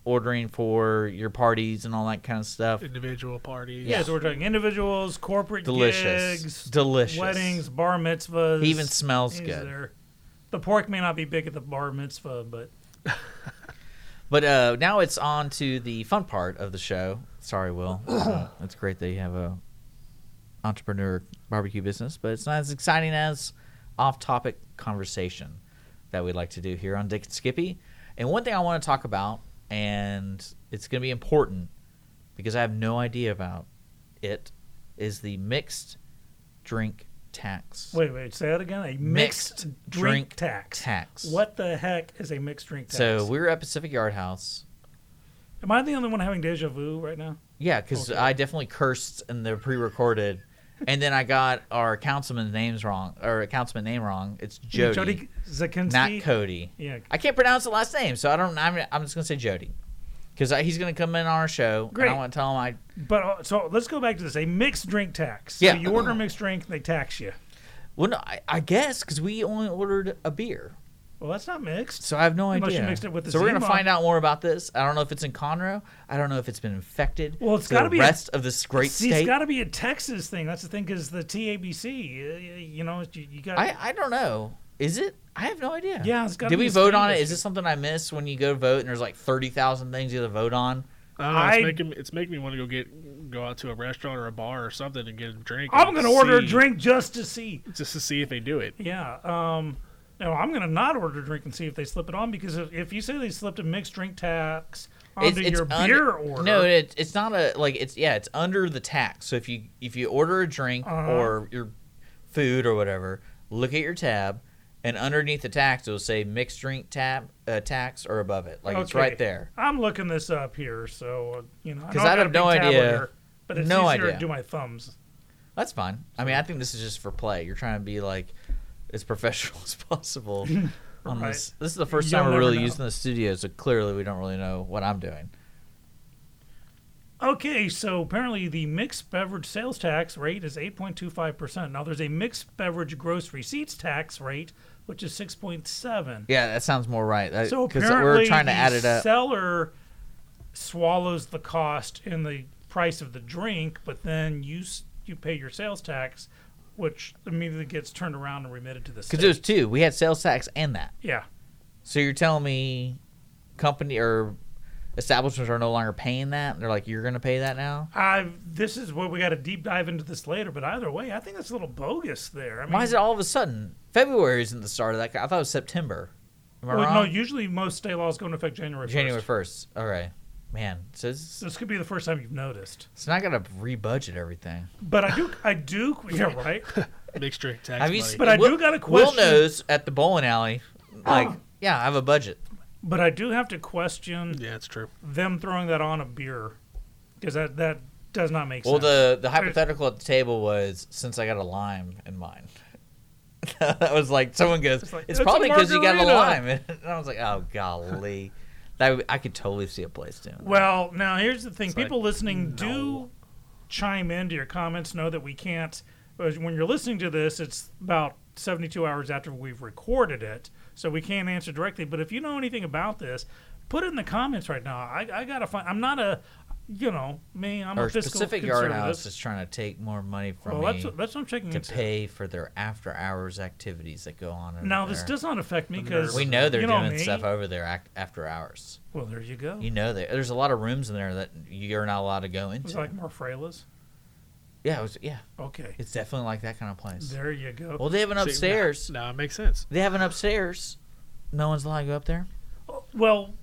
ordering for your parties and all that kind of stuff. Individual parties. Yeah, so we're talking individuals, corporate Delicious. gigs, Delicious. weddings, bar mitzvahs. He even smells He's good. there. The pork may not be big at the bar mitzvah, but But uh, now it's on to the fun part of the show. Sorry, Will. Uh, it's great that you have a entrepreneur barbecue business, but it's not as exciting as off-topic conversation that we'd like to do here on Dick and Skippy. And one thing I want to talk about, and it's going to be important because I have no idea about it, is the mixed drink tax. wait, wait, say that again. A mixed, drink, drink tax. tax. What the heck is a mixed drink tax? So we were at Pacific Yard House. Am I the only one having deja vu right now? Yeah, because I definitely cursed in the pre-recorded, and then I got our councilman's names wrong, or councilman name wrong. It's Jody, Jody Zakinski. not Cody. Yeah. I can't pronounce the last name, so I don't. I'm, I'm just gonna say Jody, because he's gonna come in on our show, Great. and I want to tell him I. But uh, so let's go back to this: a mixed drink tax. Yeah. So you order a mixed drink, they tax you. Well, no, I, I guess because we only ordered a beer, Well, that's not mixed. so I have no Unless you idea. mixed it with the so we're gonna Zima. find out more about this. I don't know if it's in Conroe. I don't know if it's been infected. Well, it's to gotta the be a- rest of this great See, state. it's got to be a Texas thing. That's the thing, because the TABC, uh, you know, you, you got. I, I don't know. Is it? I have no idea. Yeah, it's gotta Did be we a vote state on it? Is issue. This something I miss when you go vote and there's like thirty thousand things you have to vote on? I don't know. It's I- making it's making me want to go get go out to a restaurant or a bar or something and get a drink. I'm and going to order a see- drink just to see. just to see if they do it. Yeah. Um, no, I'm going to not order a drink and see if they slip it on because if, if you say they slipped a mixed drink tax onto your under- beer order, No, it, it's not a like it's yeah, it's under the tax. So if you if you order a drink Uh-huh. or your food or whatever, look at your tab, and underneath the tax it'll say mixed drink tab uh, tax or above it. Like it's right there. I'm looking this up here, so uh, you know. 'Cause know I have no idea. but it's No easier idea. to do my thumbs. That's fine. I mean, I think this is just for play. You're trying to be like as professional as possible. On Right. this, this is the 1st You'll time we're really know. using the studio, so clearly we don't really know what I'm doing. Okay, so apparently the mixed beverage sales tax rate is 8.25%. Now there's a mixed beverage gross receipts tax rate, which is 6.7. Yeah, that sounds more right. So apparently we're trying to the add it up. seller swallows the cost in the price of the drink, but then you you pay your sales tax, which immediately gets turned around and remitted to the state. Because it was two. We had sales tax and that. yeah. So you're telling me company or establishments are no longer paying that? They're like, you're going to pay that now? I this is what we got to deep dive into this later, but either way, I think that's a little bogus there. I mean, Why is it all of a sudden? February isn't the start of that. I thought it was September. Am I well, wrong? no, usually most state laws go into effect January 1st. January 1st. All right. Man, so it's, This could be the first time you've noticed. it's not going to rebudget everything. But I do, I do, yeah, right. Mixed drink tax Have you money. seen, But I Will, do got a Will question. knows at the bowling alley, oh. like, yeah, I have a budget. But I do have to question yeah, it's true. them throwing that on a beer because that that does not make sense. Well, sense. the the hypothetical at the table was since I got a lime in mine. that was like someone goes, it's, like, "It's a probably because you got a margarita." lime, and I was like, oh golly, that I could totally see a place doing. that. Well, now here's the thing: It's like, people listening no. do chime into your comments. Know that we can't. When you're listening to this, it's about 72 hours after we've recorded it, so we can't answer directly. But if you know anything about this, put it in the comments right now. I, I gotta find. I'm not a, you know, me. I'm Our a fiscal specific yard conservative. house is trying to take more money from Well, me that's that's what I'm checking to into. pay for their after hours activities that go on. over Now this there. does not affect me because We know they're you know doing me. stuff over there after hours. Well, there you go. You know that there's a lot of rooms in there that you're not allowed to go It was into. like more Marfreless. yeah, it was, yeah, Okay, it's definitely like that kind of place. there you go. Well, they have an See, upstairs. Now, now it makes sense. They have an upstairs. No one's allowed to go up there. Well,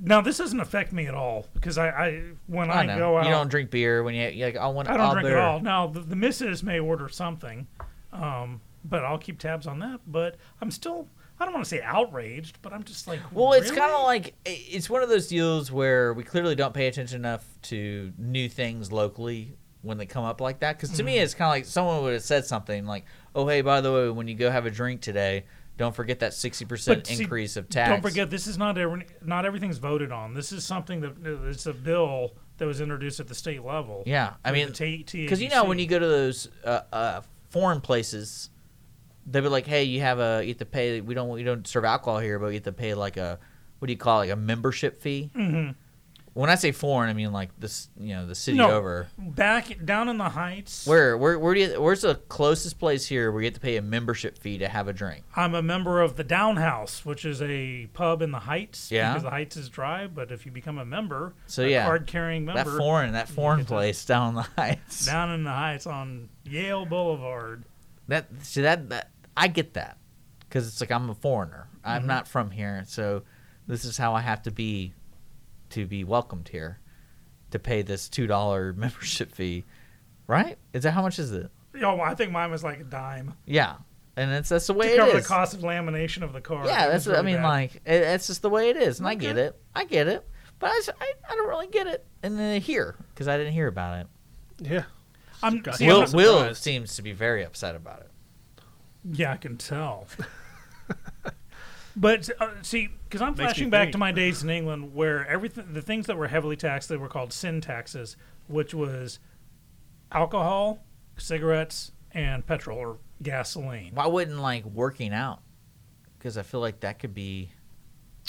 now this doesn't affect me at all because I, I when I, I go out, you don't drink beer when you you're like I want. I don't drink beer. at all. Now the, the missus may order something, um, but I'll keep tabs on that. But I'm still I don't want to say outraged, but I'm just like Well, it's kind of like it's one of those deals where we clearly don't pay attention enough to new things locally when they come up like that. Because to me, Mm-hmm. it's kind of like someone would have said something like, "Oh, hey, by the way, when you go have a drink today, don't forget that sixty percent But see, increase of tax." Don't forget, this is not every, not everything's voted on. This is something that it's a bill that was introduced at the state level. Yeah, I mean, because you know when you go to those uh, uh, foreign places, they'll be like, "Hey, you have a you have to pay. We don't we don't serve alcohol here, but you have to pay like a what do you call it, like a membership fee." Mhm. When I say foreign, I mean like this, you know, the city No. over. back down in the heights. Where where where do you, where's the closest place here where you have to pay a membership fee to have a drink? I'm a member of the Down House, which is a pub in the Heights. Yeah. Because the Heights is dry, but if you become a member, So, a yeah, card carrying member, that foreign that foreign get to- place down on the heights. down in the Heights on Yale Boulevard. That see that that I get that because it's like I'm a foreigner. Mm-hmm. I'm not from here, so this is how I have to be to be welcomed here. To pay this two dollar membership fee, right? Is that how much is it? Oh, I think mine was like a dime Yeah, and it's that's the way to it cover is. the cost of lamination of the car. Yeah, that's was what I mean. bad. Like it, it's just the way it is, and I get it. I get it, but I, just- I, I don't really get it in the here because I didn't hear about it. Yeah. I'm, Got see, you. I'm Will not- Will surprised. seems to be very upset about it. yeah, I can tell. but uh, see, because I'm Makes me flashing back think. to my days in England, where everything, the things that were heavily taxed, they were called sin taxes, which was alcohol, cigarettes, and petrol or gasoline. Why wouldn't like working out? Because I feel like that could be.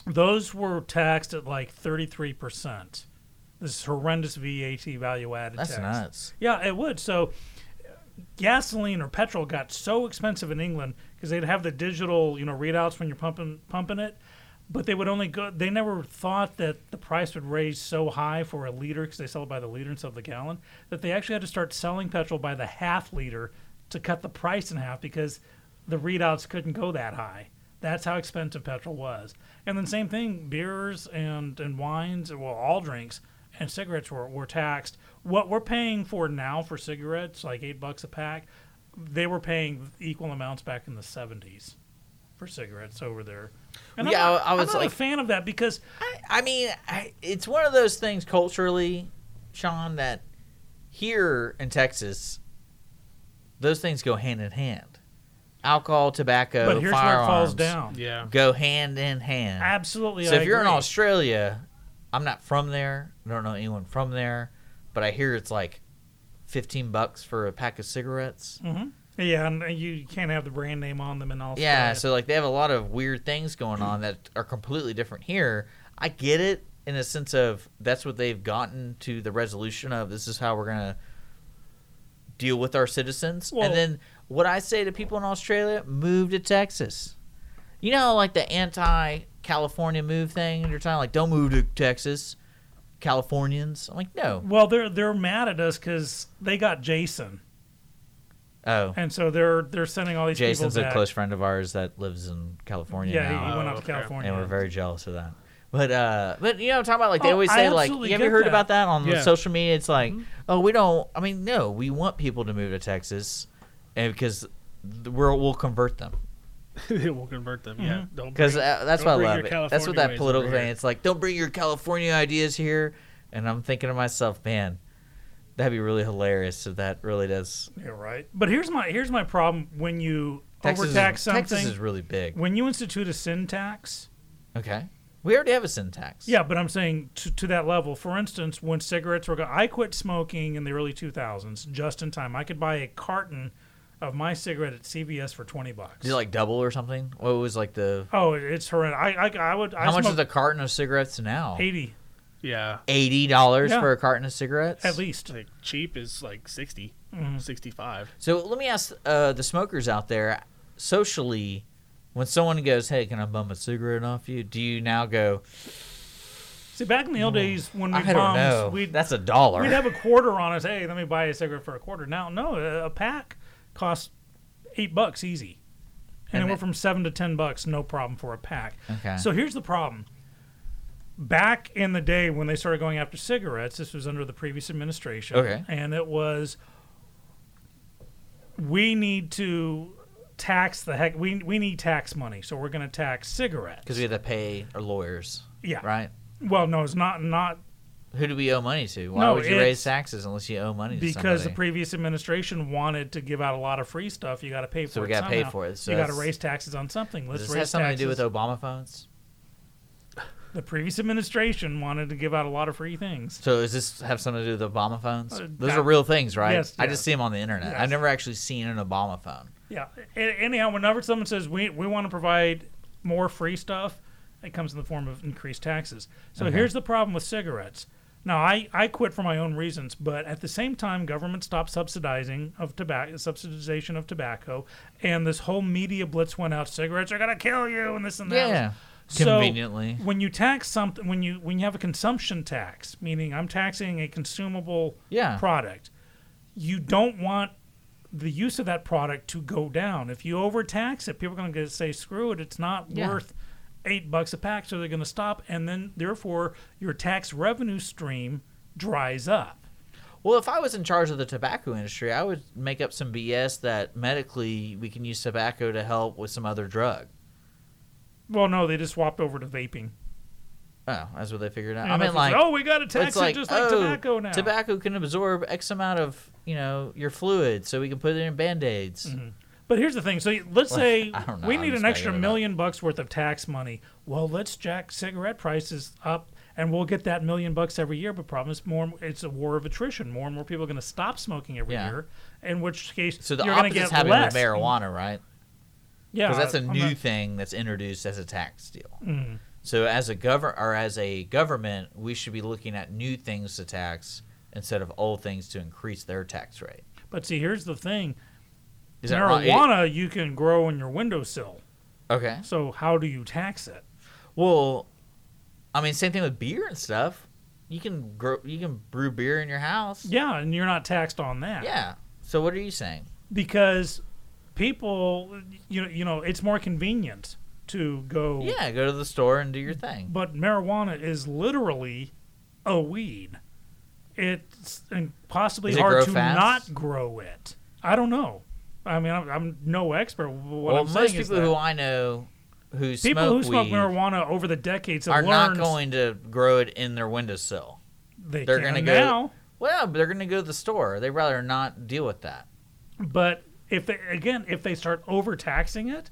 Those were taxed at like 33%. This horrendous VAT value added That's tax. nuts. Yeah, it would. So gasoline or petrol got so expensive in England because they'd have the digital, you know, readouts when you're pumping pumping it, but they would only go. They never thought that the price would raise so high for a liter because they sell it by the liter instead of the gallon. That they actually had to start selling petrol by the half liter to cut the price in half because the readouts couldn't go that high. That's how expensive petrol was. And then same thing, beers and, and wines, well, all drinks and cigarettes were, were taxed. What we're paying for now for cigarettes, like eight bucks a pack, they were paying equal amounts back in the seventies for cigarettes over there. And Yeah, I'm not, I- I was I'm not like- a fan of that because I, I mean, I, it's one of those things culturally, Sean, that here in Texas, those things go hand in hand. Alcohol, tobacco, but here's where it firearms falls down. Yeah. go hand in hand. Absolutely. So I if you're in. Australia, I'm not from there. I don't know anyone from there, but I hear it's like 15 bucks for a pack of cigarettes. Mhm. Yeah, and you can't have the brand name on them and all. Yeah, so like they have a lot of weird things going on that are completely different here. I get it in a sense of that's what they've gotten to the resolution of this is how we're gonna deal with our citizens. Well- and then what I say to people in Australia, move to Texas. You know, like the anti California move thing, you're talking like don't move to Texas. Californians. I'm like, no. Well, they're they're mad at us because they got Jason, Oh. and so they're they're sending all these people. Jason's people a back. close friend of ours that lives in California Yeah, now. he, he went Oh, out to okay. California, and we're very jealous of that. But uh, but you know, talking about like they Oh, always I say like, absolutely you ever get heard that. about that on Yeah. social media? It's like, Mm-hmm. oh, we don't. I mean, no, we want people to move to Texas, and because th- we'll we'll convert them. it will convert them. Yeah. Don't Because uh, that's don't what I love. It. That's what that political thing. here. It's like, don't bring your California ideas here. And I'm thinking to myself, man, that'd be really hilarious if that really does. Yeah, right. But here's my here's my problem when you Texas overtax is, something. Texas is really big. when you institute a sin tax, Okay. We already have a sin tax. yeah, but I'm saying to, to that level. For instance, when cigarettes were, go- I quit smoking in the early 2000s, just in time. I could buy a carton of my cigarette at CVS for 20 bucks. Did it like double or something? What was like the? oh, it's horrendous. I, I, I would. I How much is a carton of cigarettes now? 80 Yeah. Eighty dollars Yeah. for a carton of cigarettes. at least. Like cheap is like 60, Mm-hmm. 65. So let me ask uh, the smokers out there, socially, when someone goes, "Hey, can I bum a cigarette off you?" Do you now go? See, back in the old days when we I don't bummed, know. we'd That's a dollar. we'd have a quarter on us. Hey, let me buy a cigarette for a quarter. Now, no, a- a pack costs eight bucks easy. And Anywhere it- went from seven to ten bucks, no problem for a pack. Okay. So here's the problem. Back in the day when they started going after cigarettes, this was under the previous administration. Okay. And it was we need to tax the heck we we need tax money, so we're gonna tax cigarettes. because we have to pay our lawyers, yeah. right? Well, no, it's not not Who do we owe money to? Why No, would you raise taxes unless you owe money to because the previous administration wanted to give out a lot of free stuff. You got to pay for So it. we gotta pay somehow. for it. So you got to raise taxes on something. Let's Does this raise have something taxes. to do with Obama phones? the previous administration wanted to give out a lot of free things. So does this have something to do with Obama phones? Uh, Those that- are real things, right? Yes, I yes. just see them on the internet. Yes. I've never actually seen an Obama phone. Yeah. Anyhow, whenever someone says we we want to provide more free stuff, it comes in the form of increased taxes. So Okay. here's the problem with cigarettes. Now I, I quit for my own reasons, but at the same time, government stopped subsidizing of tobacco, subsidization of tobacco, and this whole media blitz went out. Cigarettes are gonna kill you, and this and that. Yeah. So, Conveniently. when you tax something, when you when you have a consumption tax, meaning I'm taxing a consumable Yeah. product, you don't want the use of that product to go down. If you overtax it, people are going to say, "Screw it! It's not Yeah. worth eight bucks a pack," so they're going to stop, and then therefore your tax revenue stream dries up. Well, if I was in charge of the tobacco industry, I would make up some BS that medically we can use tobacco to help with some other drug. Well, no, they just swapped over to vaping. Oh, that's what they figured out. And I mean, like, oh, we got to tax it's like, it just like oh, tobacco now. Tobacco can absorb X amount of, you know, your fluid, so we can put it in band-aids. Mm-hmm. But here's the thing. So let's Well, say I don't know. we need an extra million bucks worth of tax money. Well, let's jack cigarette prices up, and we'll get that million bucks every year. But problem is, more it's a war of attrition. More and more people are going to stop smoking every Yeah. year. In which case, So the you're going to get happening less. with marijuana, right? Yeah, Because that's a I'm new not- thing that's introduced as a tax deal. Mm-hmm. So as a govern or as a government, we should be looking at new things to tax instead of old things to increase their tax rate. But see, here's the thing: Is that marijuana you can grow in your windowsill. Okay. So how do you tax it? Well, I mean, same thing with beer and stuff. You can grow, you can brew beer in your house. Yeah, and you're not taxed on that. Yeah. So what are you saying? because people, you know, you know, it's more convenient to go. Yeah, go to the store and do your thing. But marijuana is literally a weed. It's possibly hard to fast? not grow it. I don't know. I mean, I'm, I'm no expert. What well, I'm most people who I know who people smoke who smoke marijuana over the decades are not going to grow it in their windowsill. they they're gonna go- now. Well, they're going to go to the store. They'd rather not deal with that. But if they again, if they start overtaxing it,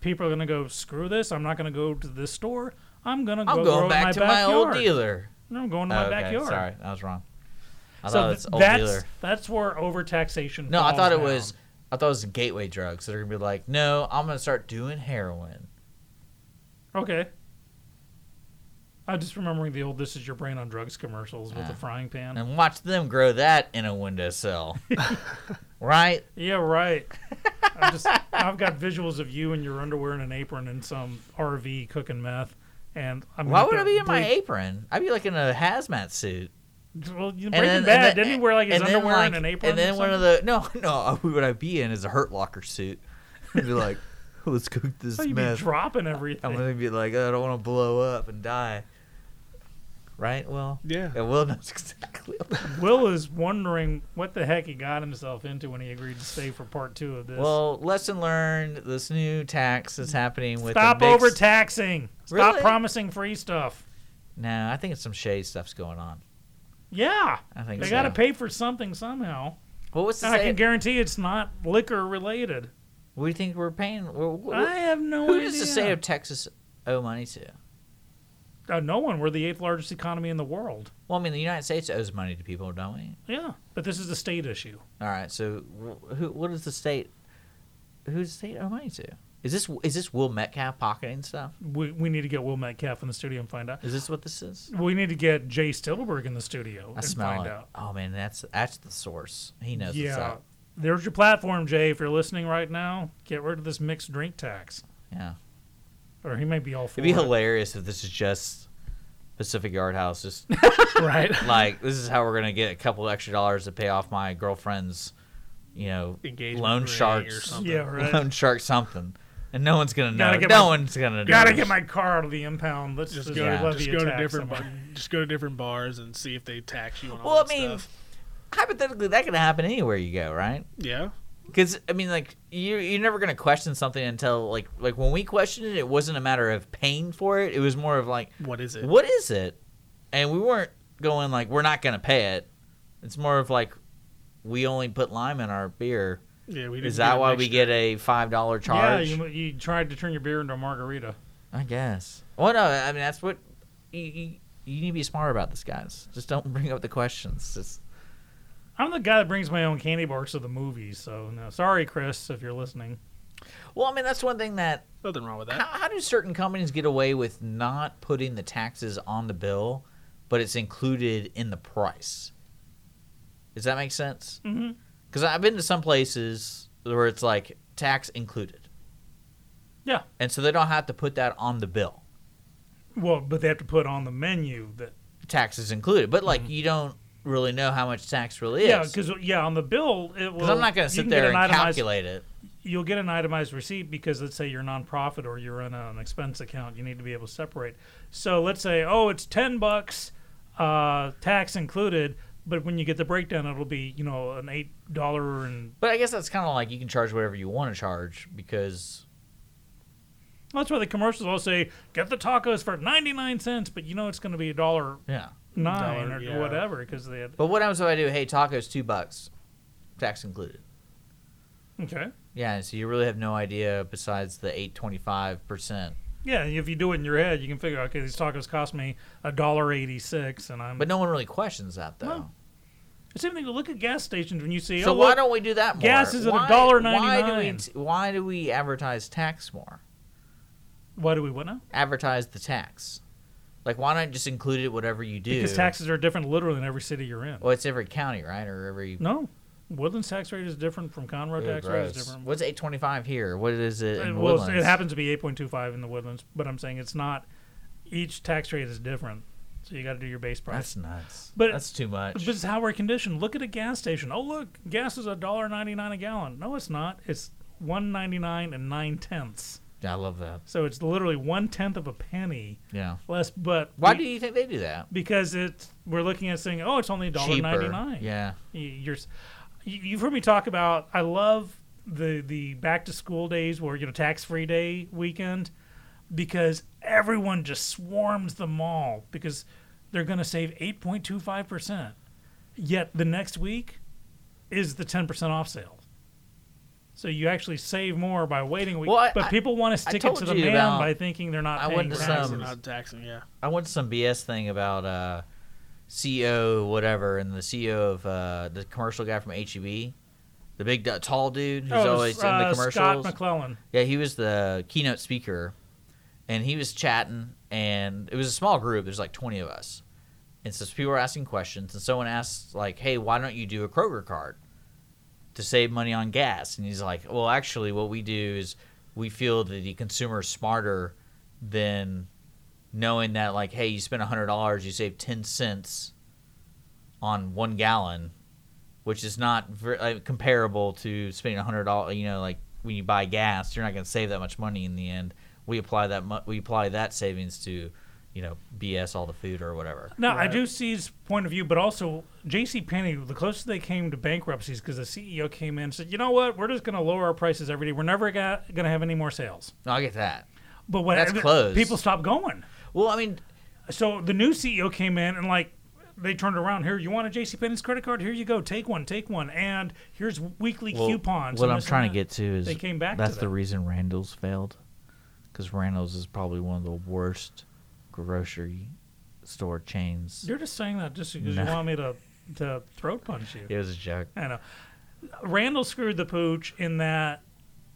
people are going to go screw this. I'm not going to go to this store. I'm going to go I'm grow going back my to backyard. my old dealer. No, I'm going to Oh, my okay, backyard. Sorry, I was wrong. I so thought th- it's old that's dealer. that's where overtaxation. No, I thought it down. was. I thought it was gateway drugs. So they're gonna be like, no, I'm gonna start doing heroin. okay. I'm just remembering the old "This Is Your Brain on Drugs" commercials with the frying pan. and watch them grow that in a windowsill. right? Yeah, right. I just I've got visuals of you in your underwear and an apron in some RV cooking meth, and I'm Why would I be in my apron? I'd be like in a hazmat suit. Well, you And Breaking then- Bad and then- didn't he wear like his and then, underwear like- and an apron? And then or one of the no, no. Who would I be in is a Hurt Locker suit. I'd be like, let's cook this So you'd be dropping everything. I'm gonna be like, I don't want to blow up and die. Right? Well, Yeah. yeah. Will knows exactly. Will is wondering what the heck he got himself into when he agreed to stay for part two of this. Well, lesson learned. This new tax is happening with Stop the mixed- overtaxing. Stop Really? promising free stuff. No, I think it's some shady stuff's going on. Yeah, I think they so. got to pay for something somehow. What was And I can guarantee it's not liquor related. What do you think we're paying? I have no Who idea. does the state of Texas owe money to? Uh, no one. We're the eighth largest economy in the world. Well, I mean, the United States owes money to people, don't we? Yeah, but this is a state issue. All right. So, wh- who? What is the state? Who's the state owe money to? Is this is this Will Metcalf pocketing stuff? We, we need to get Will Metcalf in the studio and find out. Is this what this is? We need to get Jay Stittleburg in the studio I and smell find it. out. Oh man, that's that's the source. He knows what's Yeah, up. there's your platform, Jay. If you're listening right now, get rid of this mixed drink tax, Yeah. or he might be all for It'd be it. hilarious if this is just Pacific Yard House. Just right? like this is how we're gonna get a couple extra dollars to pay off my girlfriend's, you know, Engagement loan sharks, or something. Yeah, right. loan shark something, and no one's gonna know. Gotta no my- one's gonna know. Gotta get my car out of the impound. Let's Just just, go, Yeah. just go to different, bar, just go to different bars and see if they tax you on all Well, I mean, stuff. hypothetically, that could happen anywhere you go, right? Yeah, Because I mean, like you you're never gonna question something until like like when we questioned it, it wasn't a matter of paying for it. It was more of like, what is it? what is it? And we weren't going like we're not gonna pay it. It's more of like we only put lime in our beer. Yeah, we Is didn't that why we get a five dollar charge? Yeah, you, you tried to turn your beer into a margarita. I guess. Well, no, I mean that's what you, you, you need to be smart about this, guys. Just don't bring up the questions. Just I'm the guy that brings my own candy bars to the movies, so no. Sorry, Chris, if you're listening. well, I mean that's one thing that Nothing wrong with that. How, how do certain companies get away with not putting the taxes on the bill, but it's included in the price? Does that make sense? Mhm. Because I've been to some places where it's like tax included, Yeah. and so they don't have to put that on the bill. Well, but they have to put on the menu that. Tax is included, but like you don't really know how much tax really is. Yeah, because yeah, on the bill it will. I'm not going to sit there an and itemized- calculate it. You'll get an itemized receipt because let's say you're a nonprofit or you're in an expense account. You need to be able to separate. So let's say, oh, it's ten bucks, uh, tax included. But when you get the breakdown, it'll be you know an eight dollar and But I guess that's kind of like you can charge whatever you want to charge because that's why the commercials all say get the tacos for ninety nine cents, but you know it's going to be a dollar yeah. nine Dollar, or yeah. whatever because they had But what happens if I do? Hey, tacos two bucks, tax included. okay. Yeah, so you really have no idea besides the eight twenty five percent. Yeah, if you do it in your head, you can figure, out okay, these tacos cost me a dollar eighty six, and I'm. But no one really questions that though. No. same thing. Look at gas stations when you see. So oh, why look, don't we do that more? gas is at Why- $1.99. Why do we why do we advertise tax more? Why do we what now? Advertise the tax. Like why not just include it whatever you do? Because taxes are different literally in every city you're in. Well, it's every county, right? Or every No, Woodlands tax rate is different from Conroe Ew, tax rate is gross. different. What's eight twenty five here? What is it in well, it's- Woodlands? it happens to be eight point two five in the Woodlands, but I'm saying it's not. Each tax rate is different, so you got to do your base price. That's nuts. But- that's too much. But this is how we're conditioned. Look at a gas station. Oh, look, gas is a dollar ninety nine a gallon. No, it's not. It's one ninety nine and nine tenths. I love that. So it's literally one tenth of a penny Yeah. less. But Why we- do you think they do that? Because it's we're looking at saying, oh, it's only a dollar ninety Cheaper. nine. Yeah. you're s- you've heard me talk about I love the the back to school days where you know tax free day weekend because everyone just swarms the mall because they're going to save 8.25%. Yet the next week is the 10% off sale. So you actually save more by waiting a week. Well, I- but I- people want to stick it to the man about- by thinking they're not I paying went to taxes. some- not taxing. Yeah, I went to some BS thing about uh, CEO whatever, and the CEO of uh, the commercial guy from HEB, the big tall dude who's Oh, always in uh, the Scott commercials. McClelland. Yeah, he was the keynote speaker, and he was chatting, and it was a small group. There's like 20 of us, and so people were asking questions, and someone asked like, "Hey, why don't you do a Kroger card to save money on gas?" And he's like, "Well, actually, what we do is we feel that the consumer is smarter than knowing that like, hey, you spend hundred dollars, you save 10 cents on one gallon." Which is not ver- uh, comparable to spending a hundred dollars. You know, like when you buy gas, you're not going to save that much money in the end. We apply that mu- we apply that savings to, you know, BS all the food or whatever. No, I do see his point of view, but also J.C. Penney. The closest they came to bankruptcies because the CEO came in and said, "You know what? We're just going to lower our prices every day. We're never going to have any more sales." No, I get that. But when That's closed. people stop going. Well, I mean, So the new CEO came in and like they turned around here. You want a J.C. Penney's credit card? Here you go. Take one. Take one. And here's weekly Well, coupons. What I'm trying to get to is They came back that's the reason Randall's failed, because Randall's is probably one of the worst grocery store chains. You're just saying that just because No. you want me to to throat punch you. It was a joke. I know. Randall screwed the pooch in that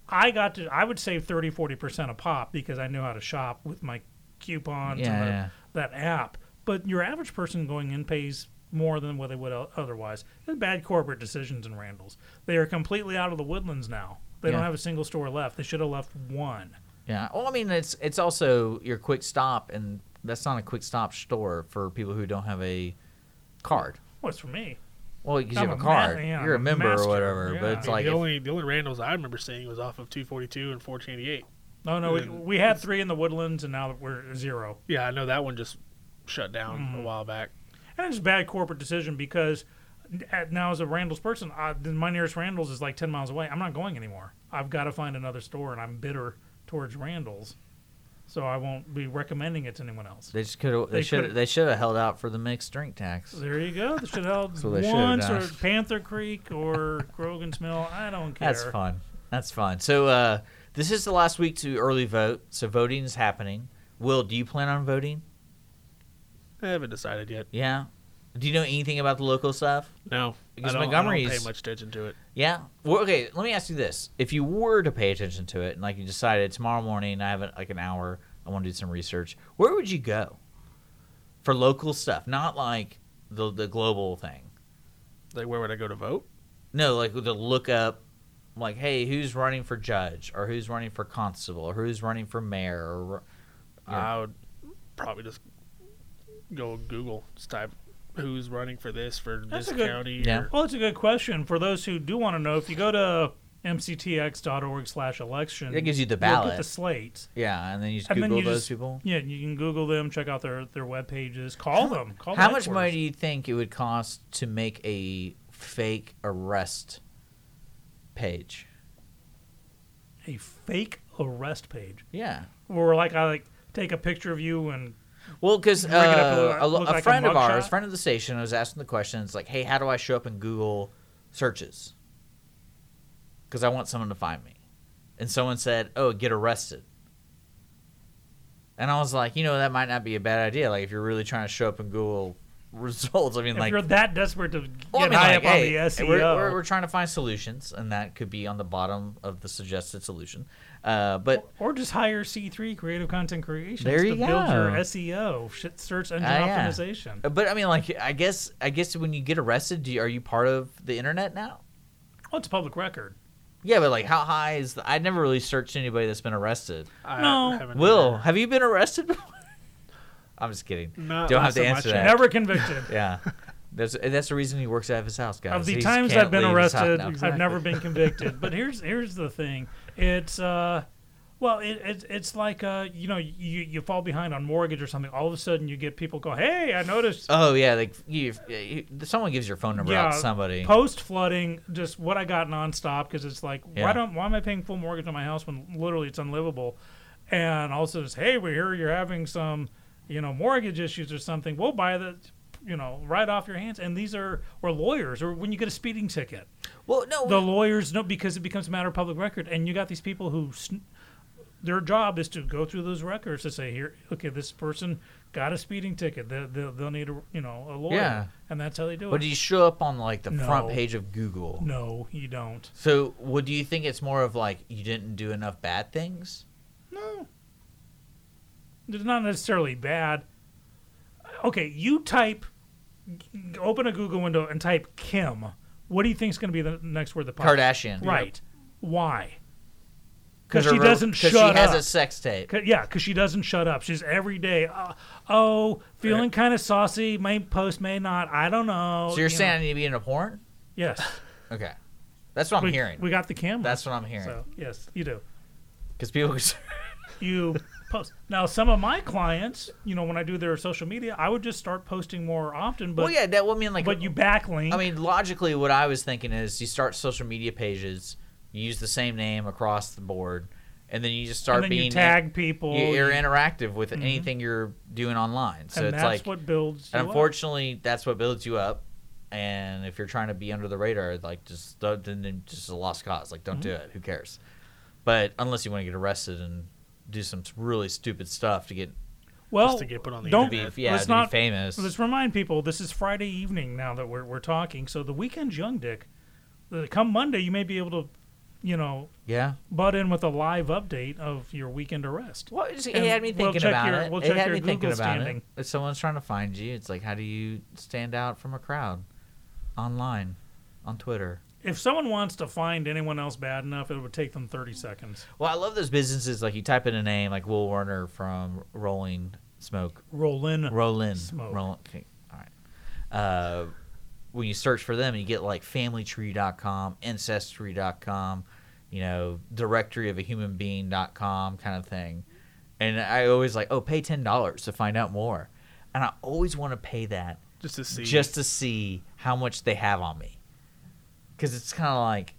I got to, I would save 30, 40% a pop because I knew how to shop with my coupons Yeah, and the, yeah. that app. But your average person going in pays more than what they would o- otherwise. It's bad corporate decisions in Randall's. They are completely out of the woodlands now. They don't have a single store left. They should have left one. Yeah. Well, I mean, it's it's also your quick stop, and that's not a quick stop store for people who don't have a card. What's for me? Well, because you have a a ma- card, yeah, you're a member master, or whatever. yeah. But it's I mean, like the if- only the only Randalls I remember seeing was off of 242 and 1488. No, no, we, we had three in the woodlands, and now that we're zero. Yeah, I know that one just shut down Mm-hmm. a while back. And it's a bad corporate decision because at, now as a Randall's person, I, my nearest Randall's is like 10 miles away. I'm not going anymore. I've got to find another store, and I'm bitter towards Randall's. So I won't be recommending it to anyone else. they just could have They they should could've- they should have held out for the mixed drink tax. There you go. They should have held what they once or. Panther Creek or Grogan's Mill. I don't care. That's fun. That's fun. So uh, this is the last week to early vote. So voting is happening. Will, do you plan on voting? I haven't decided yet. Yeah. Do you know anything about the local stuff? No, Because I don't, I Montgomery's- don't pay much attention to it. Yeah. Well, okay. Let me ask you this: If you were to pay attention to it, and like you decided tomorrow morning, I have like an hour, I want to do some research. Where would you go for local stuff? Not like the the global thing. Like, where would I go to vote? No, like to look up, like, hey, who's running for judge, or who's running for constable, or who's running for mayor, or Yeah. I would probably just go Google, just type who's running for this for That's this good- county. Yeah. or- Well, it's a good question for those who do want to know. If you go to mctx.org slash election, That gives you the You'll ballot. get the slate. yeah, and then you just And Google you those just- people. Yeah, you can Google them, check out their their web pages, call them. Call the How much money do you think it would cost to make a fake arrest page? A fake arrest page, Yeah. where like I like take a picture of you and Well, because Rig it up to uh, a, a like a friend of mugshot? ours, friend of the station, was asking the question. It's like, hey, how do I show up in Google searches? Because I want someone to find me. And someone said, oh, get arrested. And I was like, you know, that might not be a bad idea. Like, if you're really trying to show up in Google results, I mean, if like, you're that desperate to get well, I mean, high like, up hey, on the SEO, We're, we're, we're trying to find solutions, and that could be on the bottom of the suggested solution. Uh, but or just hire C3 Creative Content Creations There to you build your. SEO, shit, search engine Ah, yeah. optimization. but I mean, like, I guess I guess when you get arrested, do you, are you part of the internet now? Well, it's a public record. Yeah, but like, how high is? The, I've never really searched anybody that's been arrested. I No. Will, have you been arrested before? I'm just kidding. Not Don't have last to answer checked. that. Never convicted. Yeah, that's that's the reason he works out of his house, guys. of the He times I've been leave his house arrested, now. I've never been convicted. but here's here's the thing: it's uh, well, it, it's it's like uh, you know, you you fall behind on mortgage or something. All of a sudden, you get people go, "Hey, I noticed." Oh yeah, like you, you, someone gives your phone number out to somebody. Post flooding, just what I got nonstop because it's like, Yeah. why don't why am I paying full mortgage on my house when literally it's unlivable? And also, just hey, we hear you're having some, you know, mortgage issues or something. We'll buy the, you know, right off your hands. And these are or lawyers or when you get a speeding ticket, well, no, the lawyers know because it becomes a matter of public record. And you got these people who. Their job is to go through those records to say here, okay, this person got a speeding ticket. They, they'll, they'll need a you know a lawyer, Yeah. and that's how they do it. But do you show up on like the front page of Google? No, you don't. So, what do you think it's more of like you didn't do enough bad things? No. It's not necessarily bad. Okay, you type, open a Google window and type Kim. What do you think is going to be the next word that pops? Kardashian, Right. Why? Because she ro- doesn't 'cause shut she has up. a sex tape. 'Cause- yeah, because she doesn't shut up. She's every day. Uh, oh, feeling kind of saucy. May post, may not. I don't know. So you're you know. saying I need to be in a porn? yes? Okay, that's what I'm we, hearing. We got the camera. That's what I'm hearing. so yes, you do. Because people, you post. Now, some of my clients, you know, when I do their social media, I would just start posting more often. But well, yeah, that. would mean, like, but you backlink. I mean, logically, what I was thinking is you start social media pages, you use the same name across the board, and then you just start being you tag people. you- you're you- interactive with anything you're doing online. So and it's that's like, what builds. You and up. unfortunately, that's what builds you up. And if you're trying to be under the radar, like just then just a lost cause. Like don't do Mm-hmm. it. Who cares? But unless you want to get arrested and do some really stupid stuff to get well, to get put on the don't be internet. yeah let's to be not famous. Let's remind people this is Friday evening now that we're we're talking. So the weekend's young, Dick. Come Monday, you may be able to, you know, yeah. butt in with a live update of your weekend arrest. Well, it, it had me we'll thinking about your- it. we'll it had your me thinking about standing. it. If someone's trying to find you, it's like how do you stand out from a crowd online, on Twitter? If someone wants to find anyone else bad enough, it would take them 30 seconds. Well, I love those businesses. Like you type in a name like Will Warner from Rolling Smoke, Rolling. Rolling. Rollin, Smoke. Rollin. Okay, all right. Uh, when you search for them, you get like FamilyTree.com, Ancestry.com, you know, Directory of a Human Being.com kind of thing. And I always like, oh, pay ten dollars to find out more, and I always want to pay that just to see. just to see how much they have on me. Because it's kind of like,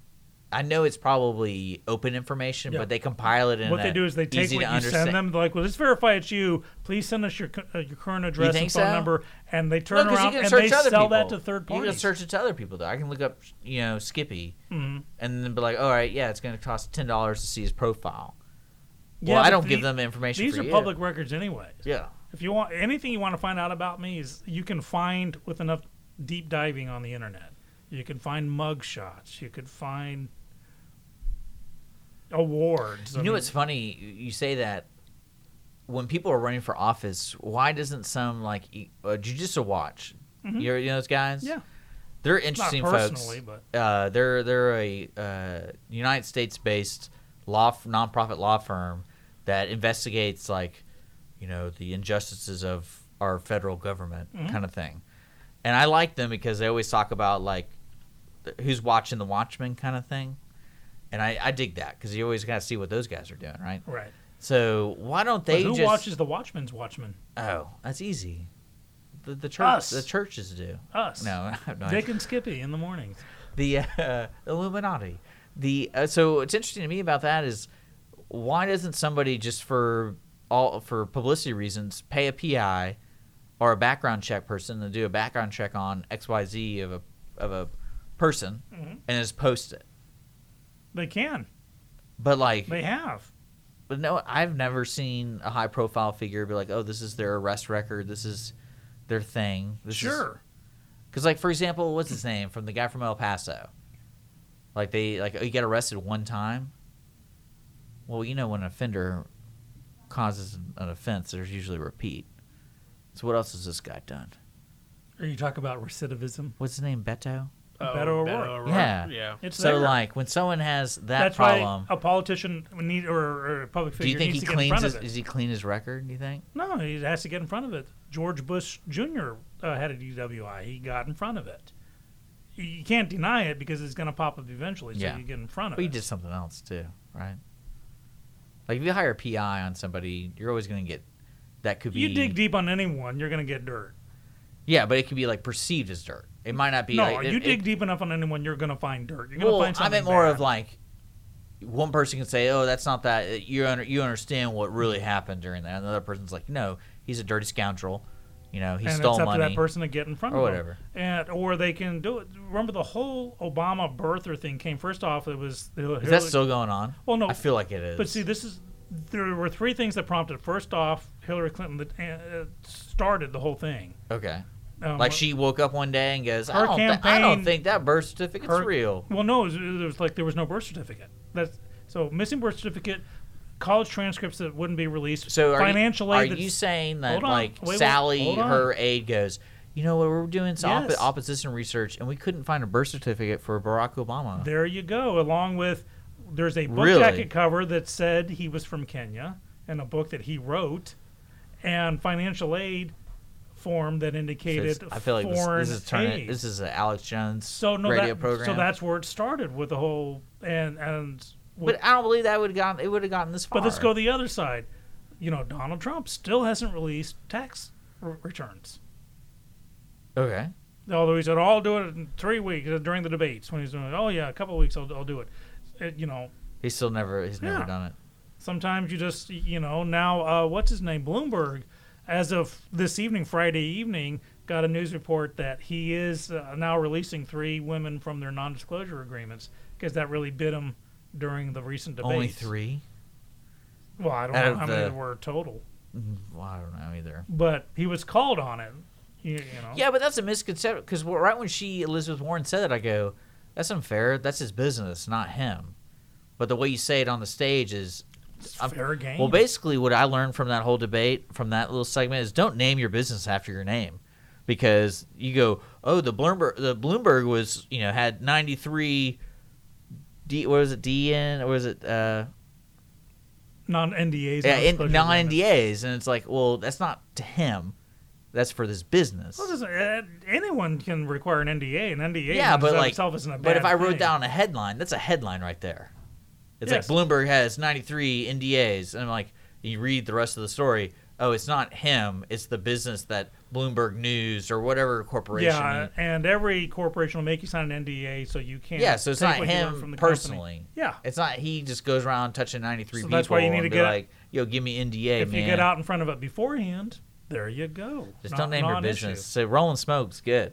I know it's probably open information, Yeah. but they compile it in What they do is they take what you understand. send them. They're like, well, let's verify it's you. Please send us your uh, your current address and phone so? number, and they No, around and they sell people. that to third parties. You can search it to other people though. I can look up, you know, Skippy, Mm-hmm. and then be like, all right, yeah, it's going to cost ten dollars to see his profile. Yeah, well, I don't the- give them information. These are you. public records, anyways. Yeah. If you want anything you want to find out about me, is you can find with enough deep diving on the internet. You can find mug shots. You could find awards. You I know mean, what's funny? You- say that when people are running for office, why doesn't some like uh, Judicial Watch? You're, you know those guys? Mm-hmm. Yeah. they're interesting folks. but Uh, they're they're a uh, United States based law f- nonprofit law firm that investigates like you know the injustices of our federal government Mm-hmm. kind of thing. And I like them because they always talk about like who's watching the Watchmen kind of thing. And I, I dig that because you always got to see what those guys are doing, right? right. So why don't But they who just? watches the Watchmen's Watchmen? Oh, that's easy. The the church Us. the churches do. Us. No, no Dick and Skippy in the mornings. the uh, Illuminati. The uh, so what's interesting to me about that is why doesn't somebody just for all for publicity reasons pay a PI or a background check person to do a background check on X Y Z of a of a person Mm-hmm. and just post it? They can. But like, They have. but no, I've never seen a high profile figure be like, oh, this is their arrest record. This is their thing. This Sure. Because, like, for example, what's his name from the guy from El Paso? Like they like oh, you get arrested one time. Well, you know when an offender causes an offense, there's usually a repeat. So what else has this guy done? Are you talking about recidivism? What's his name? Beto. Oh, Beto O'Rourke. O'Rourke. Yeah. Yeah. It's so there. like when someone has that That's problem, why a politician need or, or a public figure. do figure you think needs he to get in cleans front his? of it. Does he clean his record? Do you think? No, he has to get in front of it. George Bush Jr. Uh, had a DWI. He got in front of it. You can't deny it because it's going to pop up eventually. So Yeah. you get in front of it. But he did something else too, right? Like if you hire a PI on somebody, you're always going to get that could be. You dig deep on anyone, you're going to get dirt. Yeah, but it could be like perceived as dirt. It might not be. no, like, you it, dig it, deep enough on anyone, you're going to find dirt. You're going to Well, find I something meant more bad. of like one person can say, "Oh, that's not that." You under, you understand what really happened during that. Another person's like, "No, he's a dirty scoundrel. You know, he and stole it's up money." to that person to get in front or of them. whatever. And or they can do it. Remember the whole Obama birther thing came first off. It was the Is that still going on? Well, no. I feel like it is. But see, this is there were three things that prompted. First off, Hillary Clinton that uh, started the whole thing. okay. Um, Like she woke up one day and goes, "I don't, thi- I don't think that birth certificate's her- real." Well, no, it was, it was like there was no birth certificate. That's so missing birth certificate, college transcripts that wouldn't be released. So are financial you, aid. Are you saying that on. like Wait, Sally, her aide, goes, "You know what? We're doing some Yes. opposition research, and we couldn't find a birth certificate for Barack Obama." There you go. Along with there's a book Really? jacket cover that said he was from Kenya, and a book that he wrote, and financial aid form that indicated it's- I feel like this, foreign this is turning. aid. This is an Alex Jones so no, radio that, program. so that's where it started with the whole and and. With, But I don't believe that would have gotten. It would have gotten this far. but let's go the other side. You know, Donald Trump still hasn't released tax r- returns. Okay. Although he said, "Oh, "I'll do it in three weeks" uh, during the debates when he's doing, it, "Oh yeah, a couple of weeks, I'll, I'll do it." it. You know, He's still never. He's never done it. Sometimes you just, you know, now uh, what's his name? Bloomberg, as of this evening, Friday evening, got a news report that he is uh, now releasing three women from their non-disclosure agreements because that really bit him during the recent debate. Only three. Well, I don't Out know how many the- there were total, Well, I don't know either. but he was called on it. You, you know. Yeah, but that's a misconception because right when she Elizabeth Warren said that, I go, "That's unfair. That's his business, not him." But the way you say it on the stage is I'm- fair game. Well, basically, what I learned from that whole debate, from that little segment, is don't name your business after your name, because you go, oh, the Bloomberg, the Bloomberg was, you know, had ninety three. D, what was it? DN or was it uh, non NDAs. yeah, non. NDAs? And it's like, well, that's not to him. That's for this business. Well, uh, anyone can require an NDA. An NDA yeah, but like, itself isn't a but if I wrote thing. down a headline, that's a headline right there. It's Yes. like Bloomberg has 93 NDAs, and I'm like, you read the rest of the story. Oh, it's not him. It's the business that Bloomberg News or whatever corporation. Yeah, and every corporation will make you sign an NDA so you can't. yeah, so it's take not what you learn him from the company. personally. Yeah. It's not he just goes around touching 93 So people that's why you need to get- like, yo, give me NDA, If man. you get out in front of it beforehand, there you go. just Not- don't name your non-issue. business. Say Rolling Smoke's good.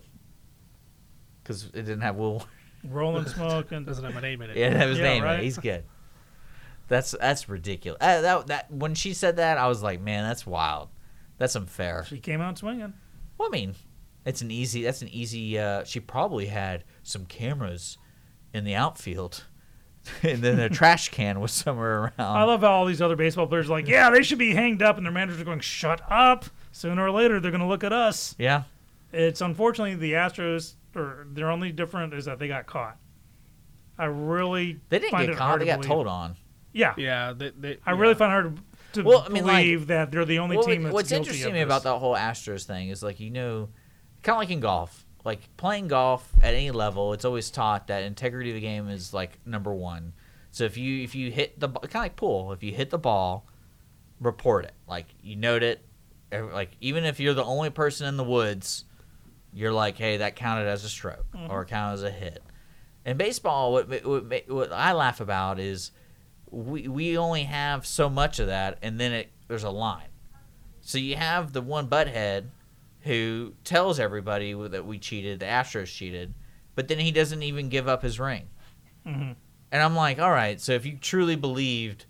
Because it didn't have Will. Rolling smoke and Doesn't have my name in it. Yeah, that was Yeah, name. right? He's good. That's that's ridiculous. Uh, that that when she said that, I was like, man, that's wild. That's unfair. she came out swinging. Well, I mean, it's an easy. That's an easy. Uh, she probably had some cameras in the outfield, and then a trash can was somewhere around. I love how all these other baseball players are like, yeah, they should be hanged up, and their managers are going, shut up. Sooner or later, they're going to look at us. yeah, It's unfortunately the Astros, or their only different is that they got caught. I really they didn't get caught. They got told on. Yeah, Yeah, they, they, I yeah. really find hard to Well, I mean, like- believe that they're the only Well, team that's what's interesting to me about this. that whole Astros thing is like you know, kind of like in golf, like playing golf at any level, it's always taught that integrity of the game is like number one. So if you if you hit the kind of like pool, if you hit the ball, report it. Like you note it. Like even if you're the only person in the woods, you're like, hey, that counted as a stroke mm-hmm. or counted as a hit. In baseball, what, what, what I laugh about is we we only have so much of that, and then it there's a line. So you have the one butthead who tells everybody that we cheated, the Astros cheated, but then he doesn't even give up his ring. Mhm. And I'm like, all right, so if you truly believed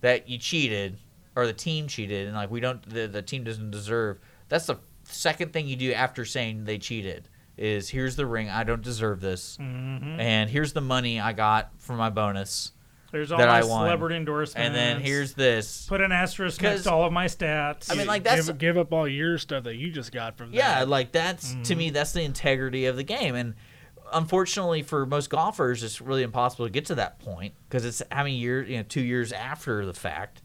that you cheated or the team cheated, and like we don't, the, the team doesn't deserve, that's the second thing you do after saying they cheated is here's the ring, I don't deserve this, Mhm. and here's the money I got for my bonus, There's all that my I won. celebrity endorsements. and then here's this. put an asterisk next 'Cause- to all of my stats. I mean, like that's give, give up all your stuff that you just got from Yeah, that. like that's to me mm. that's the integrity of the game, and unfortunately for most golfers, it's really impossible to get to that point because it's how many years, you know, two years after the fact,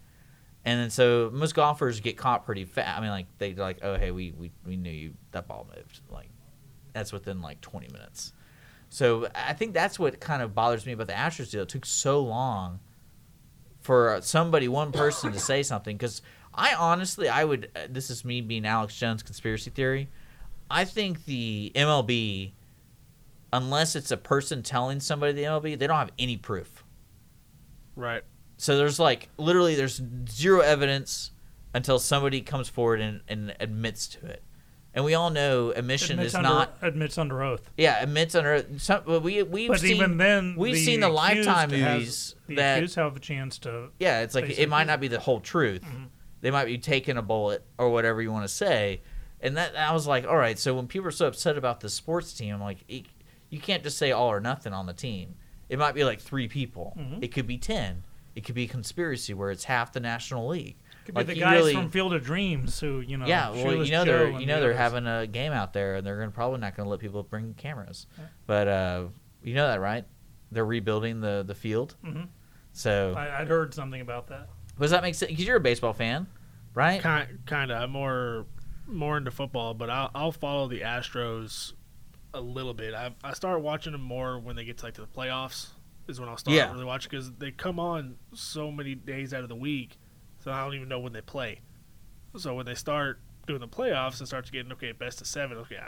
and then so most golfers get caught pretty fast. I mean, like they are like, oh hey, we we we knew you that ball moved, like that's within like twenty minutes. So I think that's what kind of bothers me about the Astros deal. It took so long for somebody, one person, to say something. Because I honestly, I would. Uh, this is me being Alex Jones conspiracy theory. I think the MLB, unless it's a person telling somebody the MLB, they don't have any proof. right. So there's like literally there's zero evidence until somebody comes forward and, and admits to it. And we all know admission admits is under, not admits under oath. yeah admits under some. but We we've But seen even then, we've the seen the Lifetime has- movies the that accused have a chance to. yeah, it's like it might not be the whole truth. Mm-hmm. They might be taking a bullet or whatever you want to say. And that I was like, all right. So when people are so upset about the sports team, I'm like, it, you can't just say all or nothing on the team. It might be like three people. Mm-hmm. It could be ten. It could be a conspiracy where it's half the National League. Could like be the guys really- from Field of Dreams who you know. yeah, well, you know Joe they're and you the know they're others. having a game out there, and they're gonna probably not gonna let people bring cameras. But uh, you know that, right? They're rebuilding the the field. Mhm. So I, I'd heard something about that. does that make sense? Because you're a baseball fan, right? Kind kind of. I'm more more into football, but I'll I'll follow the Astros a little bit. I I start watching them more when they get to like to the playoffs. Is when I'll start Yeah. really watching because they come on so many days out of the week, so I don't even know when they play. So when they start doing the playoffs, it starts getting okay, best of seven. Okay,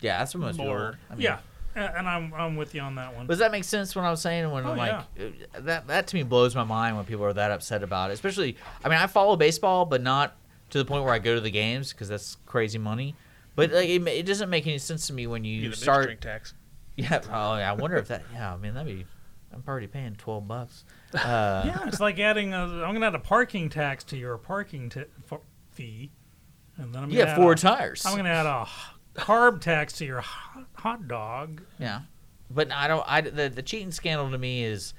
Yeah, that's what most More. I mean, yeah, And I'm I'm with you on that one. Does that make sense when I was saying when Oh, I'm like uh, that that to me blows my mind when people are that upset about it. Especially I mean I follow baseball but not to the point where I go to the games because that's crazy money. But like it, it doesn't make any sense to me when you start. Yeah, oh, I wonder if that yeah, I mean that'd be I'm already paying 12 bucks. Uh, yeah, it's like adding a. I'm gonna add a parking tax to your parking t- f- fee, and then I'm gonna add four a- tires. I'm gonna add a carb tax to your hot, dog. Yeah, but I don't. I the the cheating scandal to me is,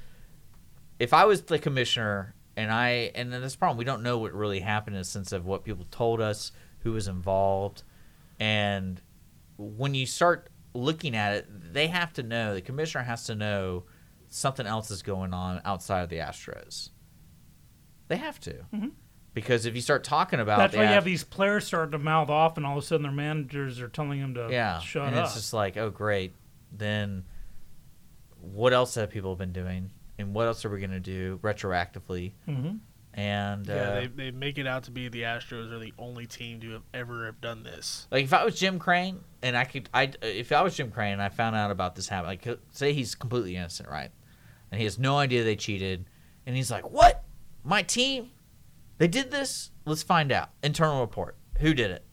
if I was the commissioner and I and then this problem we don't know what really happened in the sense of what people told us, who was involved, and when you start looking at it, they have to know. The commissioner has to know something else is going on outside of the Astros. They have to. Because if you start talking about That's why you have these players starting to mouth off, and all of a sudden their managers are telling them to yeah, shut and up. And it's just like, oh great, then what else have people been doing, and what else are we gonna do retroactively? Mhm. And Yeah, uh, they, they make it out to be the Astros are the only team to have ever have done this. like if I was Jim Crane and I could, I if I was Jim Crane and I found out about this happen, like say he's completely innocent, right, and he has no idea they cheated, and he's like, what, my team, they did this? Let's find out. Internal report. Who did it?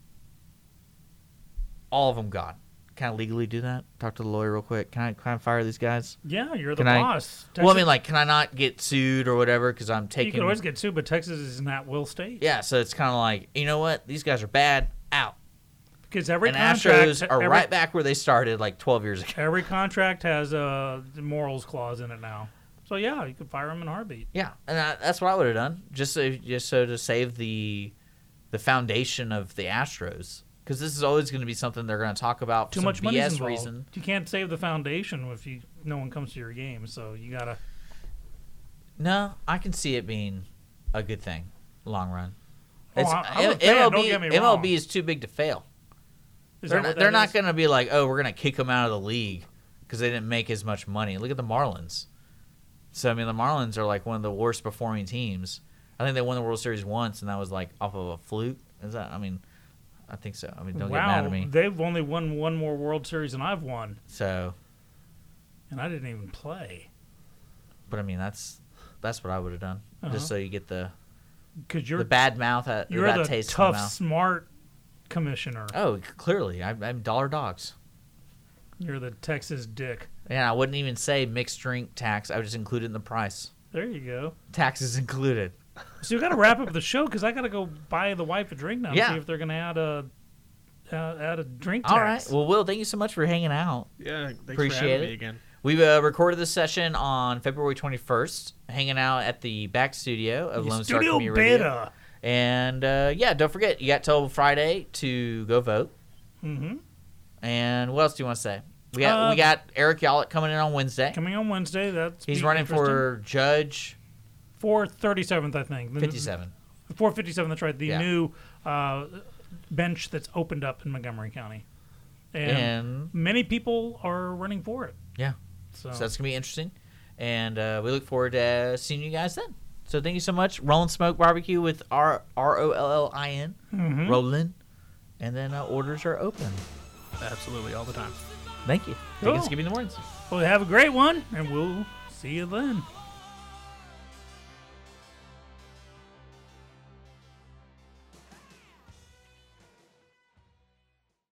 All of them gone. Can I legally do that? Talk to the lawyer real quick. Can I, can I fire these guys? yeah, you're the Can I- boss. Well, I mean, like, can I not get sued or whatever because I'm taking. you can always get sued, but Texas is an at-will state. yeah, so it's kind of like, you know what? These guys are bad. Out. because every and contract, Astros are every, right back where they started like 12 years ago. Every contract has a morals clause in it now. So yeah, you could fire them in a heartbeat. Yeah, and I, that's what I would have done, just so, just so to save the the foundation of the Astros, because this is always going to be something they're going to talk about for Too much money involved. reason. You can't save the foundation if you no one comes to your game. So you gotta. No, I can see it being a good thing, long run. Oh, It's, I'm fan, MLB, don't get me wrong. MLB is too big to fail. Is They're, not, they're not going to be like, oh, we're going to kick them out of the league because they didn't make as much money. Look at the Marlins. So I mean, the Marlins are like one of the worst performing teams. I think they won the World Series once, and that was like off of a fluke. Is that? I mean, I think so. I mean, don't wow, get mad at me. they've only won one more World Series than I've won, So, and I didn't even play but I mean, that's that's what I would have done, Uh-huh. just so you get the because you're the bad mouth, uh, the you're bad the taste in tough, the mouth. smart commissioner. Oh, clearly, I'm, I'm dollar dogs. You're the Texas dick. Yeah, I wouldn't even say mixed drink tax. I would just include it in the price. There you go. Taxes included. So we got to wrap up the show because I got to go buy the wife a drink now. and Yeah. See if they're gonna add a uh, add a drink tax. All right. Well, Will, thank you so much for hanging out. Yeah, thanks Appreciate for having it. me again. We uh, recorded this session on February 21st, hanging out at the back studio of Lone Star Studio Community Radio. Beta. And uh, yeah, don't forget, you got till Friday to go vote. Mm-hmm. And what else do you want to say? We got Uh, we got Eric Yollick coming in on Wednesday. Coming on Wednesday. That's He's running for judge four thirty seventh, I think. The- 57. Four fifty seven. That's right. The Yeah. new uh, bench that's opened up in Montgomery County, and, And many people are running for it. yeah, So, so that's gonna be interesting. And uh, we look forward to uh, seeing you guys then. So thank you so much. Rolling Smoke Barbecue with R R O L L I N. Mhm. Rolling. And then uh, orders are open. Absolutely, all the time. Thank you. Cool. Thanksgiving in the mornings. well, have a great one, and we'll see you then.